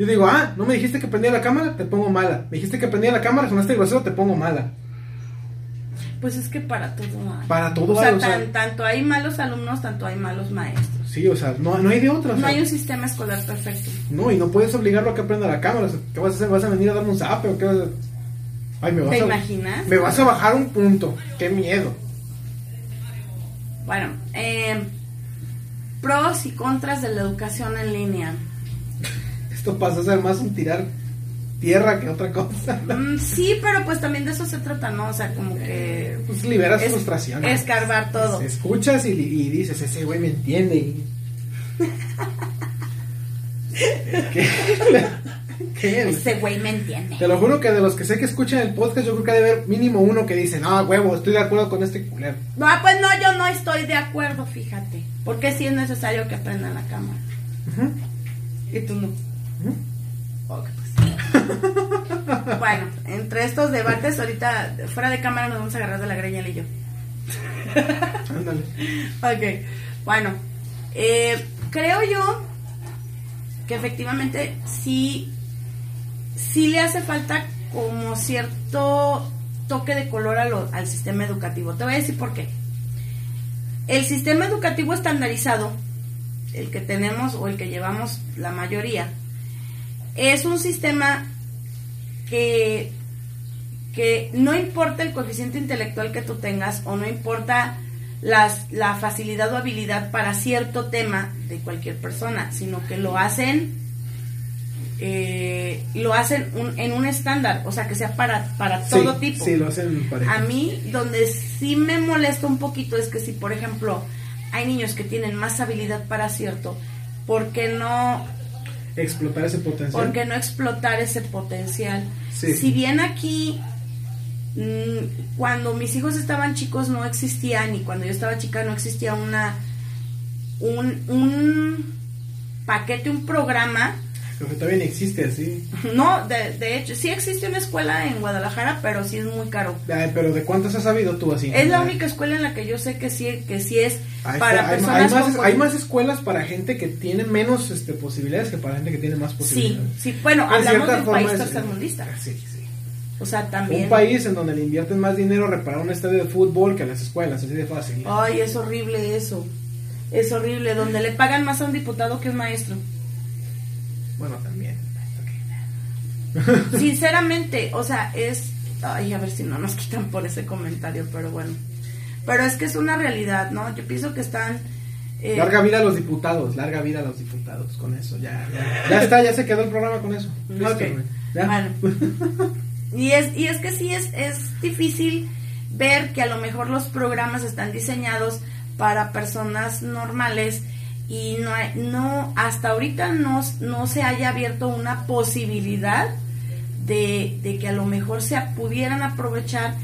yo digo, ah, no me dijiste que prendía la cámara, te pongo mala. Me dijiste que prendía la cámara, sonaste grosero, te pongo mala. Pues es que para todo hay. Para todo o sea, hay, o sea- tan- tanto hay malos alumnos, tanto hay malos maestros. Sí, o sea, no, no hay de otra. o No hay un sistema escolar perfecto. No, y no puedes obligarlo a que aprenda la cámara. o sea, ¿Qué vas a hacer? ¿Vas a venir a darme un zape o qué vas a Ay, me vas ¿Te a, imaginas? Me vas a bajar un punto. Qué miedo. Bueno, eh, pros y contras de la educación en línea. Esto pasa a ser más un tirar tierra que otra cosa. Mm, sí, pero pues también de eso se trata, ¿no? O sea, como que... Pues liberas Es- frustración. escarbar todo. Escuchas y, y dices, ese güey me entiende. y- ¿Qué? ¿Qué? Ese güey me entiende. Te lo juro que de los que sé que escuchan el podcast, yo creo que debe haber mínimo uno que dice, no, huevo, estoy de acuerdo con este culero. No, pues no, yo no estoy de acuerdo, fíjate. Porque sí es necesario que aprendan la cámara. Ujú, Y tú no. Ok, pues. bueno, entre estos debates, ahorita fuera de cámara nos vamos a agarrar de la greña y yo. Ándale. Ok, bueno, eh, creo yo que efectivamente sí, sí le hace falta como cierto toque de color a lo- al sistema educativo. Te voy a decir por qué. El sistema educativo estandarizado, el que tenemos o el que llevamos la mayoría, es un sistema que, que no importa el coeficiente intelectual que tú tengas o no importa las, la facilidad o habilidad para cierto tema de cualquier persona, sino que lo hacen eh, lo hacen un- en un estándar, o sea, que sea para, para todo tipo. Sí, lo hacen pareja. A mí, donde sí me molesta un poquito es que si, por ejemplo, hay niños que tienen más habilidad para cierto, ¿por qué no, Explotar ese potencial. por qué no explotar ese potencial? Sí. Si bien aquí, mm, cuando mis hijos estaban chicos no existía, ni cuando yo estaba chica no existía una, un, un paquete, un programa Todavía ni existe así. no, de, de hecho, sí existe una escuela en Guadalajara, pero sí es muy caro. Ay, pero ¿de cuántas has sabido tú así? Es la única escuela en la que yo sé que sí, que sí es para personas hay más, con- hay más escuelas para gente que tiene menos este, posibilidades que para gente que tiene más Sí, posibilidades. sí, bueno, De hablamos del forma país tercermundista. Sí, sí. O sea, también. Un país en donde le invierten más dinero a reparar un estadio de fútbol que a las escuelas, así de fácil. Ay, es horrible eso. Es horrible, donde le pagan más a un diputado que a un maestro. Bueno, también. Sinceramente, o sea, es. Ay, a ver si no nos quitan por ese comentario, pero bueno. Pero es que es una realidad, ¿no? Yo pienso que están. eh, Larga vida a los diputados, larga vida a los diputados con eso, ya, ya, ya está, ya se quedó el programa con eso. Listo, Ok. güey. ¿Ya? Bueno. Y es, y es que sí es, es difícil ver que a lo mejor los programas están diseñados para personas normales y no, no hasta ahorita no, no se haya abierto una posibilidad de, de que a lo mejor se pudieran aprovechar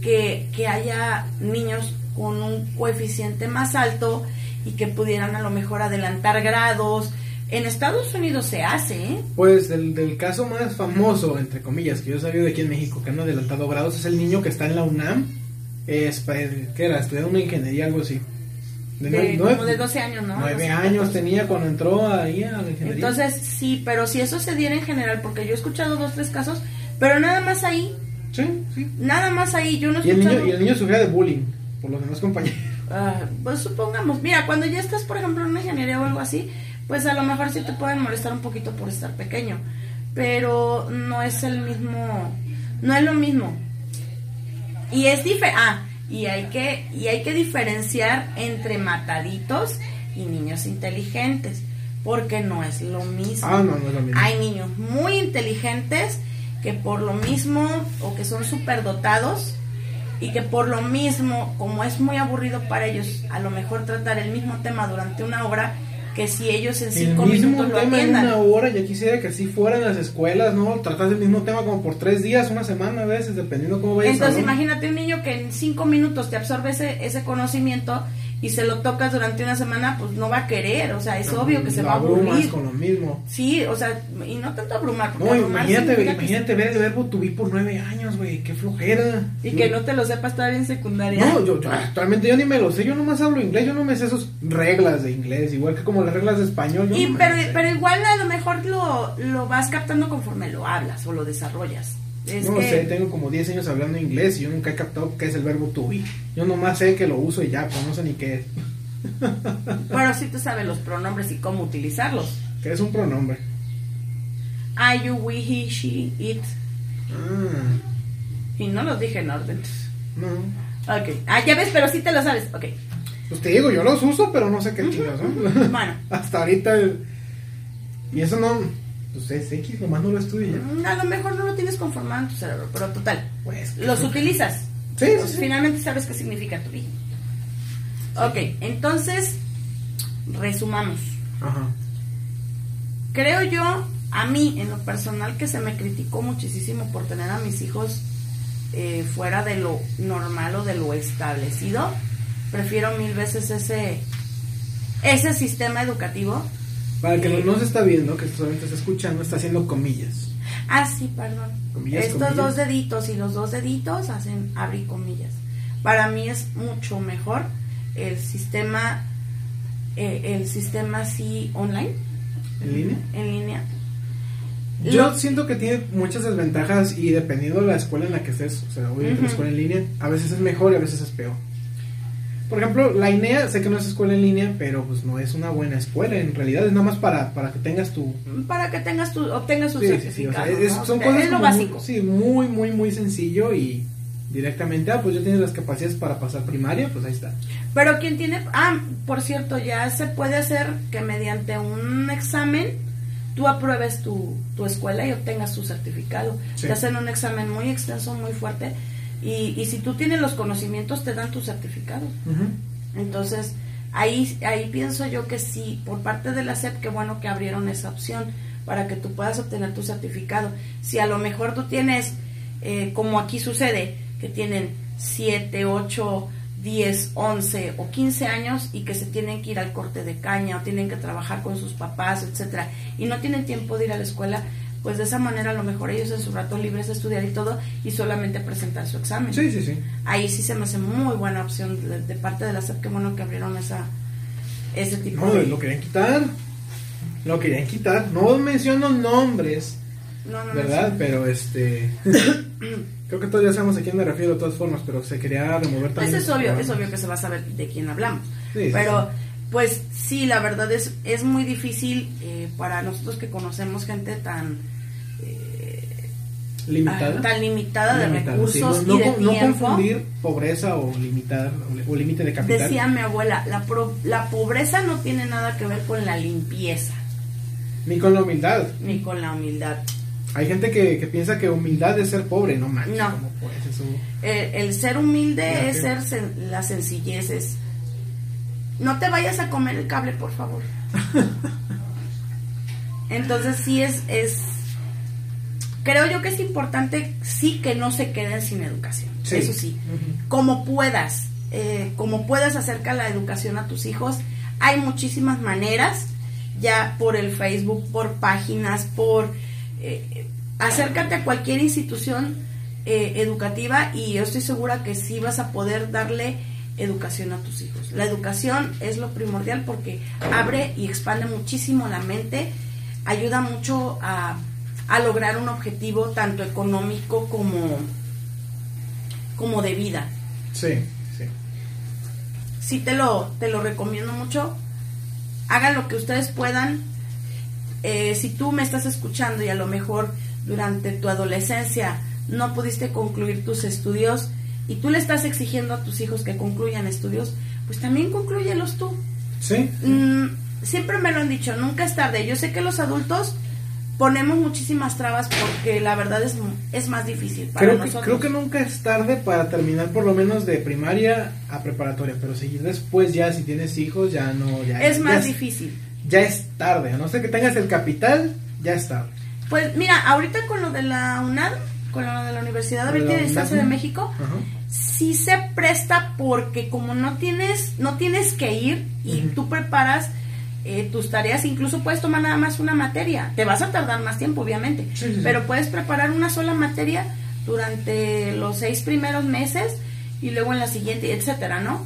que, que haya niños con un coeficiente más alto y que pudieran a lo mejor adelantar grados. En Estados Unidos se hace, ¿eh? Pues del, del caso más famoso, entre comillas, que yo he sabido de aquí en México, que han adelantado grados, es el niño que está en la UNAM, es, pa- ¿qué era? Estudiando una ingeniería, algo así. De, nue- como nueve- de 12 años, ¿no? Nueve 12, años 14. tenía cuando entró ahí a la ingeniería. Entonces, sí, pero si eso se diera en general, porque yo he escuchado dos, tres casos, pero nada más ahí, sí, sí. nada más ahí, yo no he Y el, escuchado... niño, y el niño sufría de bullying por los demás compañeros. Ah, pues supongamos, mira, cuando ya estás, por ejemplo, en una ingeniería o algo así, pues a lo mejor sí te pueden molestar un poquito por estar pequeño, pero no es el mismo, no es lo mismo. Y es diferente, ah, y hay que, y hay que diferenciar entre mataditos y niños inteligentes, porque no es lo mismo. Ah, no, no es lo mismo. Hay niños muy inteligentes que por lo mismo, o que son superdotados, y que por lo mismo, como es muy aburrido para ellos, a lo mejor tratar el mismo tema durante una hora, que si ellos en el cinco mismo minutos lo tema en una hora, ya quisiera que así fueran las escuelas, ¿no? Tratar el mismo tema como por tres días, una semana a veces, dependiendo cómo vaya el Entonces imagínate un niño que en cinco minutos te absorbe ese, ese conocimiento y se lo tocas durante una semana, pues no va a querer, o sea, es No, obvio que se va a aburrir. con lo mismo. Sí, o sea, y no tanto abrumar, porque No, abrumar imagínate, imagínate ver el verbo to be por nueve años, güey, qué flojera. y que no te lo sepas todavía en secundaria. No, yo, yo actualmente yo ni me lo sé, yo nomás hablo inglés, yo no me sé esas reglas de inglés, igual que como las reglas de español. Yo Y, no pero, pero igual a lo mejor lo, lo vas captando conforme lo hablas o lo desarrollas. Es no que, sé, tengo como 10 años hablando inglés y yo nunca he captado qué es el verbo to be. Yo nomás sé que lo uso y ya, pero no sé ni qué es. Pero sí tú sabes los pronombres y cómo utilizarlos. ¿Qué es un pronombre? I, you, we, he, she, it. Ah, Y no los dije en orden. No. Ok. Ah, ya ves, pero sí te lo sabes. Ok. Pues te digo, yo los uso, pero no sé qué chingas, ¿no? Bueno. Hasta ahorita. Y eso no. Pues es X, nomás no lo estudio ya. Mm, A lo mejor no lo tienes conformado en tu cerebro, pero total. Pues. Los utilizas. Sí, Pues sí. Finalmente sabes qué significa tu vida. Ok, entonces, resumamos. Ajá. Creo yo, a mí, en lo personal, que se me criticó muchísimo por tener a mis hijos eh, fuera de lo normal o de lo establecido. Prefiero mil veces ese, ese sistema educativo. Para el que no, no se está viendo, que solamente está escuchando, está haciendo comillas. Ah, sí, perdón. Comillas, Estos comillas. dos deditos y los dos deditos hacen abrir comillas. Para mí es mucho mejor el sistema, eh, el sistema así online, ¿En línea? en línea. Yo Lo- siento que tiene muchas desventajas y dependiendo de la escuela en la que estés, o sea, obviamente la Ujú. escuela en línea, a veces es mejor y a veces es peor. Por ejemplo, la INEA, sé que no es escuela en línea, pero pues no es una buena escuela, en realidad es nada más para, para que tengas tu... para que tengas tu, obtengas tu Sí, sí, sí, o certificado. sea, es- ¿no? son Es cosas lo como básico. Muy, sí, muy, muy, muy sencillo y directamente, ah, pues yo tienes las capacidades para pasar primaria, pues ahí está. Pero quien tiene, ah, por cierto, ya se puede hacer que mediante un examen tú apruebes tu, tu escuela y obtengas tu certificado. Sí. Te hacen un examen muy extenso, muy fuerte y, y si tú tienes los conocimientos te dan tu certificado. Entonces, ahí, ahí pienso yo que sí, por parte de la SEP, qué bueno que abrieron esa opción para que tú puedas obtener tu certificado. Si a lo mejor tú tienes, eh, como aquí sucede, que tienen 7, 8, 10, 11 o 15 años y que se tienen que ir al corte de caña o tienen que trabajar con sus papás, etcétera, y no tienen tiempo de ir a la escuela, pues de esa manera a lo mejor ellos en su rato libres de estudiar y todo y solamente presentar su examen Sí, sí, sí. ahí sí se me hace muy buena opción de, de parte de la SEP, qué bueno que abrieron esa ese tipo No, de... lo querían quitar. Lo querían quitar. No menciono nombres, No, no, ¿verdad? Pero este... Creo que todos ya sabemos a quién me refiero de todas formas, pero se quería remover Pues también. es ese obvio, es obvio que se va a saber de quién hablamos. Sí, sí, Pero, sí. pues sí, la verdad es, es muy difícil eh, para nosotros que conocemos gente tan... Limitada. ah, tan limitada de Limitada, recursos sí, no, y de no, no tiempo. confundir pobreza o limitar o, límite de capital. Decía mi abuela, la, pro- la pobreza no tiene nada que ver con la limpieza Ni con la humildad. ni con la humildad. Hay gente que, que piensa que humildad es ser pobre, no manches. No. ¿cómo puedes eso? El, el ser humilde Ya, es ser sen- la sencillez. Es, no te vayas a comer el cable, por favor. Entonces sí es, es... Creo yo que es importante, sí, que no se queden sin educación. Sí. Eso sí. Como puedas, eh, como puedas acerca la educación a tus hijos. Hay muchísimas maneras, ya por el Facebook, por páginas, por... eh, acércate a cualquier institución eh, educativa y yo estoy segura que sí vas a poder darle educación a tus hijos. La educación es lo primordial porque abre y expande muchísimo la mente, ayuda mucho a, a lograr un objetivo tanto económico como, como de vida. Sí, sí. Sí te lo, te lo recomiendo mucho. Hagan lo que ustedes puedan. Eh, si tú me estás escuchando y a lo mejor durante tu adolescencia no pudiste concluir tus estudios y tú le estás exigiendo a tus hijos que concluyan estudios, pues también concluyelos tú. Sí. Mm, siempre me lo han dicho, nunca es tarde. Yo sé que los adultos ponemos muchísimas trabas porque la verdad es, es más difícil para Creo que, nosotros. creo que nunca es tarde para terminar por lo menos de primaria a preparatoria, pero seguir después ya si tienes hijos ya no ya es ya más difícil. Ya es tarde, a no ser que tengas el capital, ya es tarde. Pues mira, ahorita con lo de la UNAM, con lo de la Universidad Abierta y de Distancia de México, Ajá. sí se presta porque como no tienes, no tienes que ir y Ujú. tú preparas eh, tus tareas, incluso puedes tomar nada más una materia. Te vas a tardar más tiempo, obviamente, Sí, sí, sí. pero puedes preparar una sola materia durante los seis primeros meses y luego en la siguiente, etcétera, ¿no?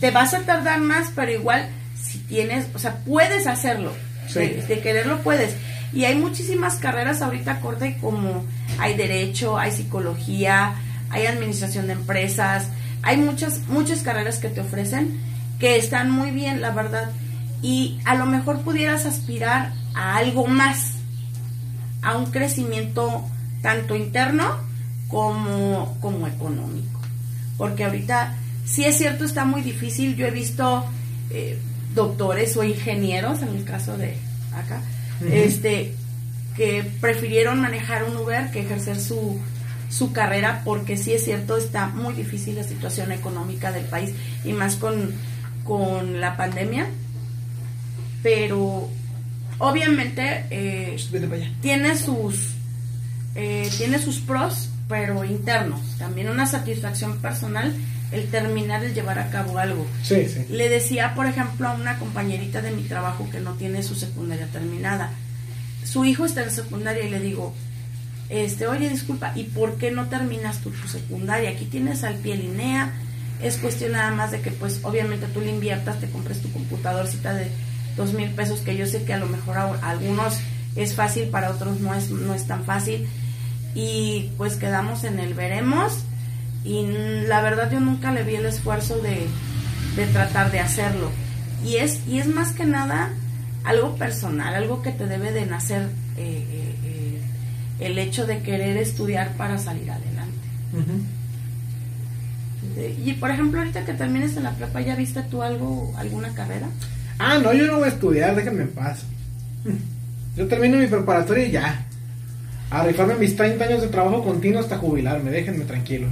Te vas a tardar más, pero igual si tienes, o sea, puedes hacerlo, Sí. de, de quererlo puedes. Y hay muchísimas carreras ahorita corte como hay derecho, hay psicología, hay administración de empresas, hay muchas muchas carreras que te ofrecen que están muy bien, la verdad. Y a lo mejor pudieras aspirar a algo más, a un crecimiento tanto interno como, como económico. Porque ahorita, sí es cierto, está muy difícil. Yo he visto eh, doctores o ingenieros, en el caso de acá, este que prefirieron manejar un Uber que ejercer su, su carrera porque sí es cierto, está muy difícil la situación económica del país y más con, con la pandemia. Pero obviamente eh, tiene sus eh, tiene sus pros pero internos. También una satisfacción personal el terminar el llevar a cabo algo. Sí, sí. le decía por ejemplo a una compañerita de mi trabajo que no tiene su secundaria terminada. Su hijo está en secundaria y le digo este oye disculpa y por qué no terminas tu, tu secundaria aquí tienes al pie linea es cuestión nada más de que pues obviamente tú le inviertas te compres tu computadorcita de dos mil pesos, que yo sé que a lo mejor a, algunos es fácil, para otros no es, no es tan fácil. Y pues quedamos en el veremos. Y la verdad yo nunca le vi el esfuerzo de, de tratar de hacerlo. Y es, y es más que nada algo personal, algo que te debe de nacer eh, eh, eh, el hecho de querer estudiar para salir adelante. Y por ejemplo, ahorita que termines en la prepa, ¿ya viste tú algo, alguna carrera? Ah, no, yo no voy a estudiar, déjenme en paz. Yo termino mi preparatoria y ya. A rifarme mis 30 años de trabajo continuo hasta jubilarme, déjenme tranquilo.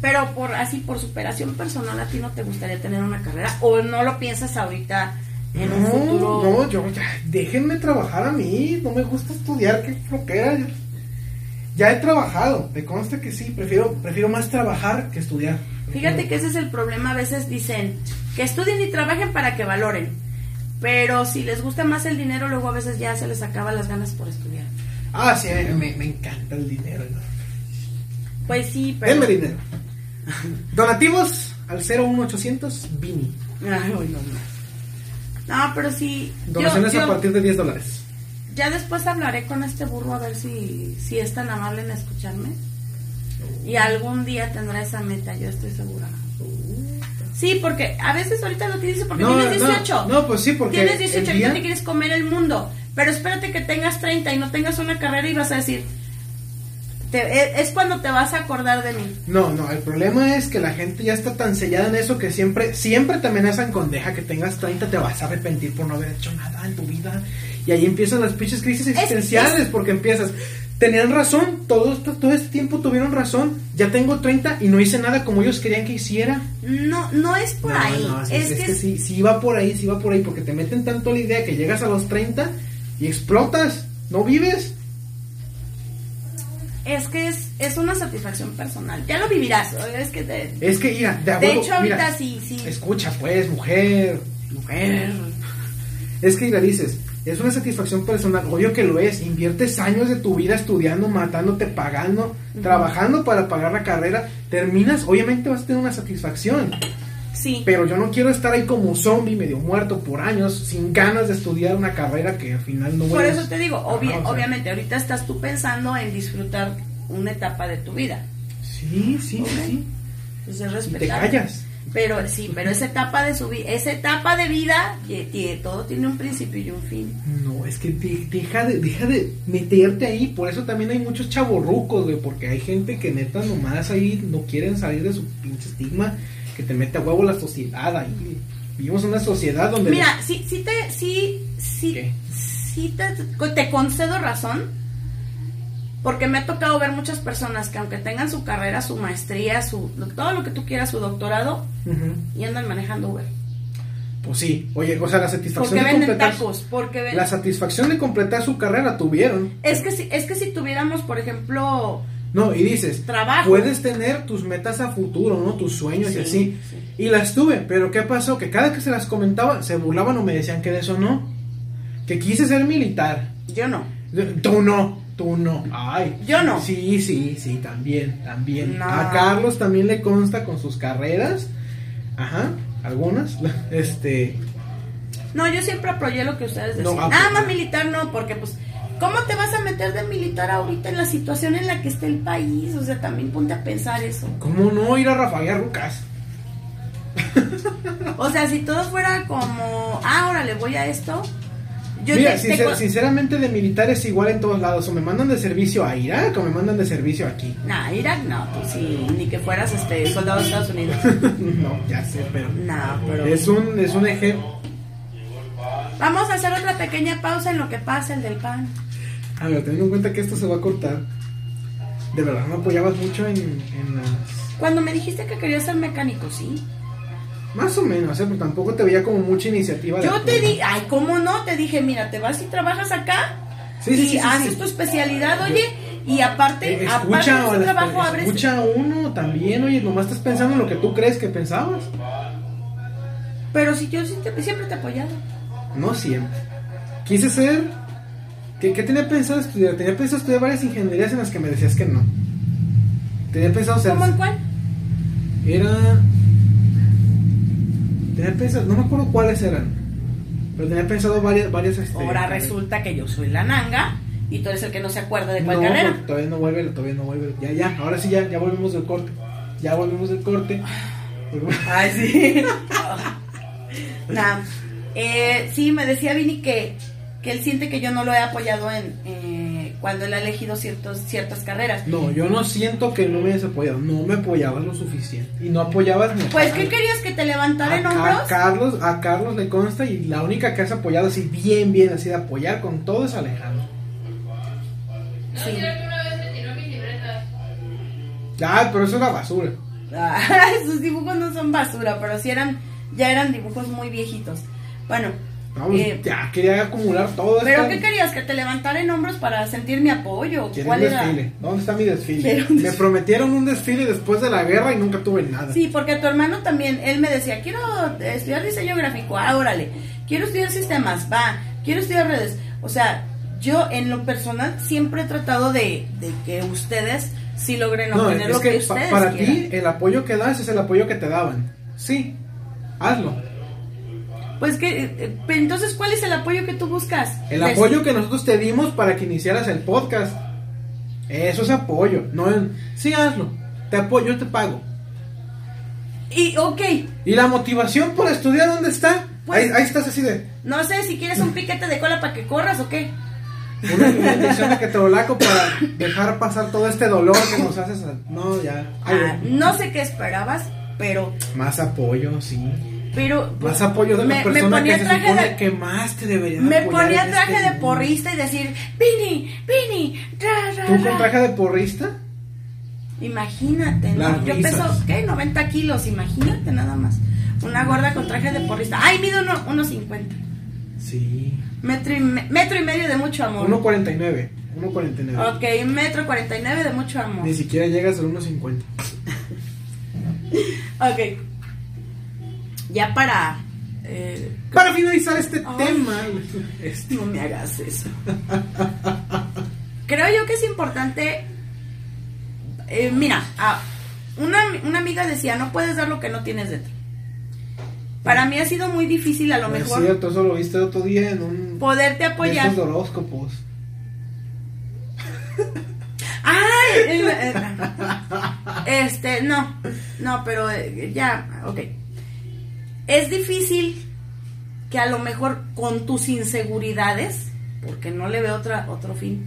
Pero por así, por superación personal, ¿a ti no te gustaría tener una carrera? ¿O no lo piensas ahorita en no, un futuro? No, yo ya, déjenme trabajar a mí, no me gusta estudiar, qué flojera. Ya he trabajado, me consta que sí, prefiero, prefiero más trabajar que estudiar. Fíjate que ese es el problema, a veces dicen, que estudien y trabajen para que valoren. Pero si les gusta más el dinero, luego a veces ya se les acaba las ganas por estudiar. Ah, sí, me, me encanta el dinero. Pues sí, pero... Denme dinero. Donativos al 01800 Vini. Ay, no, no, pero sí... Donaciones a partir de 10 dólares. Ya después hablaré con este burro a ver si, si es tan amable en escucharme. Y algún día tendrá esa meta, yo estoy segura. Sí, porque a veces ahorita no te dice porque tienes 18. No, pues sí, porque. Tienes 18 y no te quieres comer el mundo. Pero espérate que tengas 30 y no tengas una carrera y vas a decir. E, es cuando te vas a acordar de mí. No, no, el problema es que la gente ya está tan sellada en eso que siempre, siempre te amenazan con deja que tengas 30, te vas a arrepentir por no haber hecho nada en tu vida. Y ahí empiezan las pinches crisis existenciales porque empiezas, tenían razón, todo, todo este tiempo tuvieron razón. Ya tengo 30 y no hice nada como ellos querían que hiciera. No, no es por ahí. es, que, sí, sí va por ahí, sí va por ahí, porque te meten tanto la idea que llegas a los 30 y explotas, no vives. Es que es, es una satisfacción personal. Ya lo vivirás. Es que, es que mira, de, hecho, ahorita sí, sí. Escucha, pues, mujer, mujer. Es que ya dices, es una satisfacción personal, obvio que lo es, inviertes años de tu vida estudiando, matándote, pagando, trabajando para pagar la carrera, terminas, obviamente vas a tener una satisfacción. Sí. Pero yo no quiero estar ahí como zombie, medio muerto por años, sin ganas de estudiar una carrera que al final no voy Por eso te digo, obviamente, ahorita estás tú pensando en disfrutar una etapa de tu vida. Sí, sí, sí. Entonces, y te callas. Pero sí, pero esa etapa de su vida, esa etapa de vida, todo tiene un principio y un fin. No, es que deja de, deja de meterte ahí, por eso también hay muchos chavorrucos, güey, porque hay gente que neta nomás ahí no quieren salir de su pinche estigma, que te mete a huevo la sociedad ahí. Vivimos en una sociedad donde... Mira, sí, sí te, sí, sí, sí te, te concedo razón, porque me ha tocado ver muchas personas que aunque tengan su carrera, su maestría, su todo lo que tú quieras, su doctorado, y andan manejando Uber. Pues sí, oye, o sea, la satisfacción porque de venden completar tacos, porque la satisfacción de completar su carrera tuvieron. Es que si es que si tuviéramos, por ejemplo, no, y dices, trabajo. puedes tener tus metas a futuro, ¿no? Tus sueños y así. Y las tuve, pero ¿qué pasó? Que cada que se las comentaba, se burlaban o me decían que de eso no. Que quise ser militar. Yo no. Tú no. Tú no. Ay. Yo no. Sí, sí, sí, también, también. A Carlos también le consta con sus carreras. Ajá, algunas. Este. No, yo siempre apoyé lo que ustedes decían. No, Nada más militar no, porque pues, ¿cómo te vas a meter de militar ahorita en la situación en la que está el país? O sea, también ponte a pensar eso. ¿Cómo no ir a Rafael Rucas? o sea, si todo fuera como, ah, ahora le voy a esto, Yo Mira, te- sincer- sinceramente de militar es igual en todos lados. O me mandan de servicio a Irak o me mandan de servicio aquí. Nah, Irak no, pues sí, ni que fueras este soldado de Estados Unidos. no, ya sé, pero... No, pero. Es un, es un ejemplo... Vamos a hacer otra pequeña pausa en lo que pasa el del pan. A ver, teniendo en cuenta que esto se va a cortar. De verdad, me apoyabas mucho en, en las... Cuando me dijiste que querías ser mecánico, sí. Más o menos, ¿eh? Pero tampoco te veía como mucha iniciativa. de Yo te apoyo. di, ay, ¿cómo no? Te dije, mira, te vas y trabajas acá Sí, sí, y sí, sí, haces tu especialidad, oye, y aparte, Eh, aparte escucha, de ese la- trabajo abres. escucha uno también, oye, nomás estás pensando en lo que tú crees que pensabas. Pero si yo siempre te he apoyado. No siempre. Quise ser. ¿Qué, qué tenía pensado estudiar? Tenía pensado estudiar varias ingenierías en las que me decías que no. Tenía pensado ser. ¿Cómo en cuál? Era. Tenía pensado. No me acuerdo cuáles eran. Pero tenía pensado varias. varias este, Ahora resulta que yo soy la nanga y tú eres el que no se acuerda de cuál no, carrera. todavía no vuelve, todavía no vuelve. Ya, ya, ahora sí, ya, ya volvimos del corte. Ya volvimos del corte. Ay, sí. Nah. Eh, sí, me decía Vini que, que él siente que yo no lo he apoyado en cuando él ha elegido ciertos, ciertas carreras. No, yo no siento que no me hayas apoyado. No me apoyabas lo suficiente. Y no apoyabas ni Pues. ¿qué querías que te levantara en a, a hombros? Carlos, a Carlos le consta y la única que has apoyado así bien, bien, así de apoyar con todo es Alejandro. Sí. una vez me tiró mis libretas. Ah, pero eso era basura. Ah, sus dibujos no son basura, pero sí eran, ya eran dibujos muy viejitos. Bueno, Vamos, eh, ya quería acumular todo ¿pero esto. qué querías? ¿Que te levantara en hombros para sentir mi apoyo? ¿Cuál era? desfile. ¿Dónde está mi desfile? Me prometieron un desfile después de la guerra y nunca tuve nada. Sí, porque tu hermano también, él me decía, quiero estudiar diseño gráfico, ah, órale, quiero estudiar sistemas, va, quiero estudiar redes. O sea, yo en lo personal siempre he tratado de, de que ustedes sí logren No, obtener es lo que, que pa- ustedes para quieran. ti el apoyo que das es el apoyo que te daban. Sí, hazlo. Pues que, eh, pero entonces, ¿cuál es el apoyo que tú buscas? El apoyo que nosotros te dimos para que iniciaras el podcast. Eso es apoyo. No, sí, hazlo. Te apoyo, yo te pago. Y, ok, ¿Y la motivación por estudiar dónde está? Pues- ahí, ahí estás así de no sé si quieres un piquete de cola para que corras o qué. una, inyección de ketorolaco para dejar pasar todo este dolor que nos haces. a- No, ya. Ah, no sé qué esperabas, pero, Más apoyo, sí. Pero... Más apoyo de la me, me persona ponía que se traje supone de- que más te debería Me apoyar ponía traje este de mundo. porrista y decir, Vini, Vini, ra, ra, ¿Tú ra". con traje de porrista? Imagínate, ¿no? Yo peso, ¿qué? 90 kilos, imagínate nada más. Una gorda con traje de porrista. Ay, mido uno- unos 50. Sí. Metro y, me- metro y medio de mucho amor. 1.49. 1.49. Ok, metro 49 de mucho amor. Ni siquiera llegas al 1.50. Ok. Ya para... eh, Para finalizar este tema, este, no me hagas eso. Creo yo que es importante... eh, mira, ah, una, una amiga decía, no puedes dar lo que no tienes dentro. Para mí ha sido muy difícil a lo no es mejor cierto, eso lo viste otro día en un poderte de apoyar. de horóscopos. ¡Ay! El- eh, Este, no, no, pero eh, ya, ok. Es difícil que a lo mejor con tus inseguridades, porque no le veo otra, otro fin,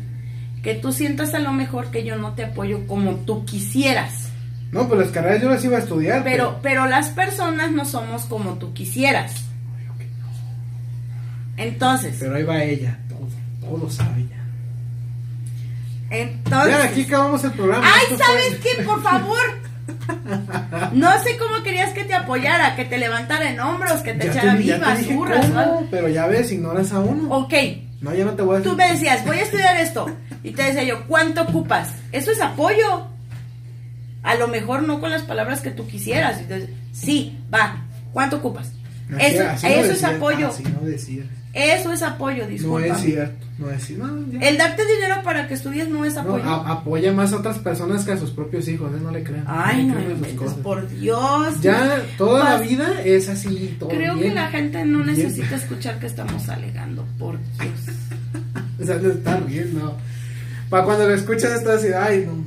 que tú sientas a lo mejor que yo no te apoyo como tú quisieras. No, pues las carreras yo las iba a estudiar. Pero, pero las personas no somos como tú quisieras. Entonces, Pero ahí va ella, todo, todo lo sabe ya. entonces. Ya, aquí acabamos el programa. Ay, ¿sabes fue- qué? Por favor. No sé cómo querías que te apoyara, que te levantara en hombros, que te Ya echara te, vivas, burras, ¿no? pero ya ves, ignoras a uno. Ok, No, ya no te voy a decir. tú me decías, voy a estudiar esto. Y te decía yo, ¿cuánto ocupas? Eso es apoyo. A lo mejor no con las palabras que tú quisieras. Entonces, sí, va, ¿cuánto ocupas? Eso, así no eso es apoyo. Así no decías. Eso es apoyo, No disculpa. es cierto. No cierto. No, ya. El darte dinero para que estudies no es No, apoyo. a- apoya más a otras personas que a sus propios hijos, ¿eh? no le crean. Ay, le no, sus inventes, cosas. por Dios. Ya toda la Pas- vida es así. Todo Creo bien, que la gente no bien. necesita escuchar que estamos alegando, por Dios. O sea, no está bien, no. Para cuando lo escuchas, estás así, ay, no.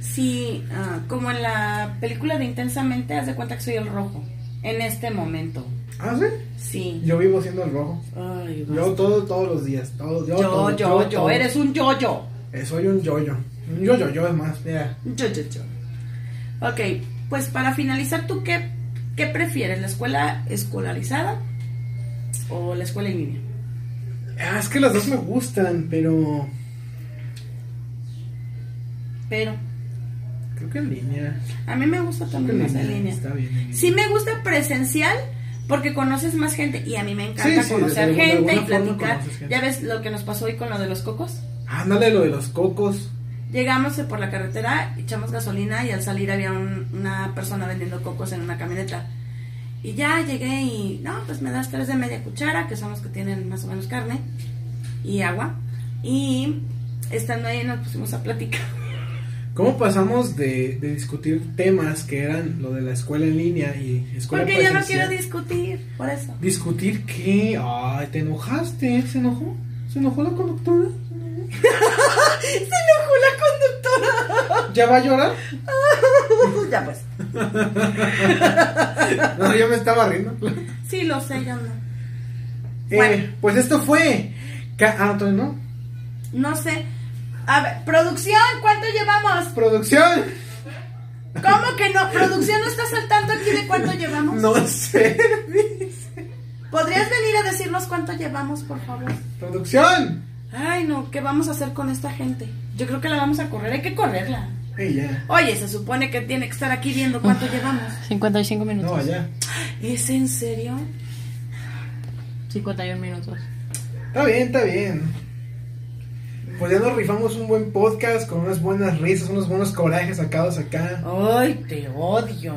Sí, ah, como en la película de Intensamente, haz de cuenta que soy el rojo en este momento. ¿Ah, sí? Sí. Yo vivo siendo el rojo. Ay, Yo todo, todos los días. Todo, yo, yo, todo, yo, yo, todo. eres un yo-yo. Eh, soy un yo-yo. Un yo-yo, yo es más. Mira. Yo, yo, yo. Ok, pues para finalizar, ¿tú qué, qué prefieres? ¿La escuela escolarizada o la escuela en línea? Ah, es que las dos me gustan, pero Pero creo que en línea. a mí me gusta también más en línea. Está bien. en línea. Sí me gusta presencial porque conoces más gente y a mí me encanta Sí, sí, conocer de- de gente y platicar. gente. Ya ves lo que nos pasó hoy con lo de los cocos. Ándale, lo de los cocos. Llegamos por la carretera, echamos gasolina y al salir había un- una persona vendiendo cocos en una camioneta. Y ya llegué y, no, pues me das tres de media cuchara, que son los que tienen más o menos carne, y agua. Y estando ahí nos pusimos a platicar. ¿Cómo pasamos de, de discutir temas que eran lo de la escuela en línea y escuela Porque yo no quiero discutir, por eso. ¿Discutir qué? Ay, ¿te enojaste? ¿Se enojó? ¿Se enojó la conductora? Se enojó la conductora. ¿Ya va a llorar? ya pues. No, yo me estaba riendo. Sí, lo sé, yo no. Eh, Bueno. pues esto fue. Ah, entonces no. No sé. A ver, producción, ¿cuánto llevamos? Producción. ¿Cómo que no? ¿Producción no está saltando aquí de cuánto llevamos? No sé. ¿Podrías venir a decirnos cuánto llevamos, por favor? Producción. Ay, no, ¿qué vamos a hacer con esta gente? Yo creo que la vamos a correr, hay que correrla. Oye, se supone que tiene que estar aquí viendo cuánto llevamos. 55 minutos. No, ya. ¿Es en serio? 51 minutos. Está bien, está bien. Pues ya nos rifamos un buen podcast con unas buenas risas, unos buenos corajes sacados acá. Ay, te odio.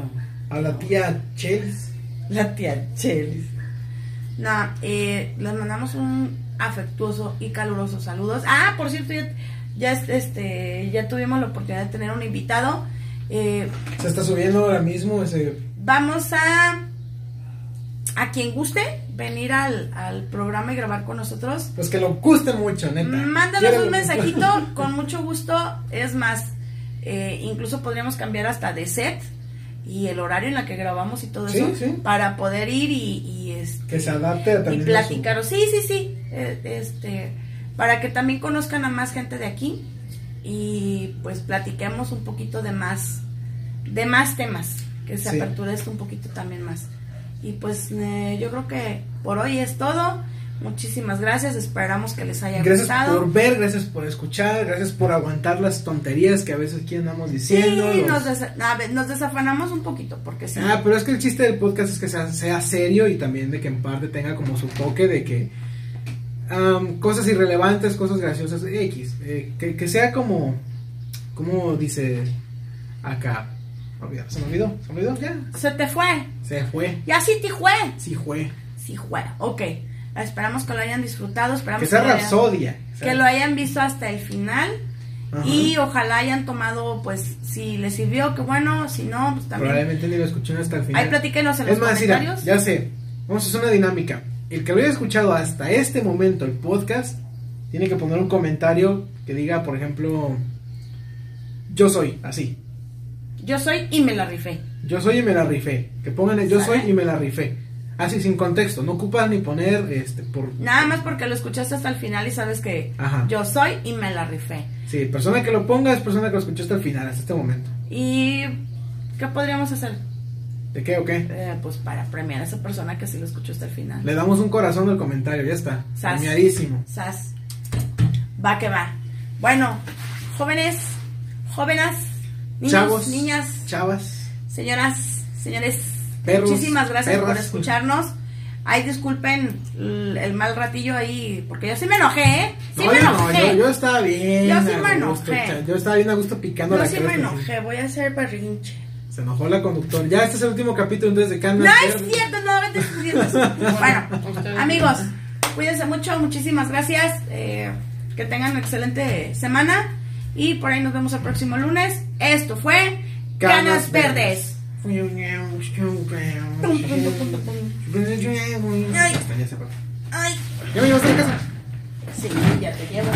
A la tía Chelis. La tía Chelis. No, eh, les mandamos un afectuoso y caluroso saludos. Ah, por cierto, ya, ya, este, ya tuvimos la oportunidad de tener un invitado. Eh, Se está subiendo ahora mismo ese. vamos a a quien guste venir al, al programa y grabar con nosotros. Pues que lo guste mucho, neta. Mándanos Quiero- un mensajito con mucho gusto. Es más, eh, incluso podríamos cambiar hasta de set y el horario en la que grabamos y todo Sí, eso sí. para poder ir y, y, este, Que se adapte a y platicar. Sí, sí, sí. eh, este, para que también conozcan a más gente de aquí y pues platiquemos un poquito de más, de más temas, que se Sí. aperture esto un poquito también más. Y pues eh, yo creo que por hoy es todo. Muchísimas gracias, esperamos que les haya Gracias gustado. por ver, gracias por escuchar, gracias por aguantar las tonterías que a veces aquí andamos Sí, diciendo. los- nos, desa- a ver, nos desafanamos un poquito porque sí. Ah, pero es que el chiste del podcast es que sea, sea serio y también de que en parte tenga como su toque de que cosas irrelevantes, cosas graciosas, X, eh, que, que sea como, como dice acá, Olvidado, se me olvidó, se me olvidó, ya, Se te fue. se fue, Ya sí te fue. sí fue, Sí fue. Ok. Esperamos que lo hayan disfrutado. Esperamos que sea lo hayan- rapsodia. o sea, que lo hayan visto hasta el final ajá. y ojalá hayan tomado, pues, si les sirvió, que bueno, si no, pues también. Probablemente ni lo escucharon hasta el final. Ahí platíquenos en Es los más, mira, comentarios. ya sé. Vamos a hacer una dinámica. El que lo haya escuchado hasta este momento el podcast tiene que poner un comentario que diga, por ejemplo, yo soy, así. Yo soy y me la rifé. Yo soy y me la rifé. Que pongan el yo ¿Sale? soy y me la rifé. Así, sin contexto. No ocupas ni poner este por. Nada más porque lo escuchaste hasta el final y sabes que Ajá. yo soy y me la rifé. Sí, persona que lo ponga es persona que lo escuchó hasta el final, hasta este momento. ¿Y qué podríamos hacer? ¿De qué o qué? Eh, pues para premiar a esa persona que sí lo escuchó hasta el final. Le damos un corazón al comentario, ya está. Sas. Premiadísimo. Sas. Va que va. Bueno, jóvenes, jóvenes, niños, Chavos, niñas, chavas. señoras, señores, Perros, muchísimas gracias por escucharnos. Ay, disculpen el, el mal ratillo ahí, porque yo sí me enojé, ¿eh? Sí no, me yo no, yo, yo estaba bien. Yo sí me enojé. Yo estaba bien a gusto picando Yo la sí me enojé, voy a hacer berrinche. Se enojó la conductora. Ya este es el último capítulo entonces de Canas No es cierto, no diciendo. Bueno, amigos, cuídense mucho, muchísimas gracias. eh, que tengan una excelente semana. Y por ahí nos vemos el próximo lunes. Esto fue Canas, Canas Verdes. Verdes. Ay. ¿Ya me llevaste a casa? Sí, ya te llevo.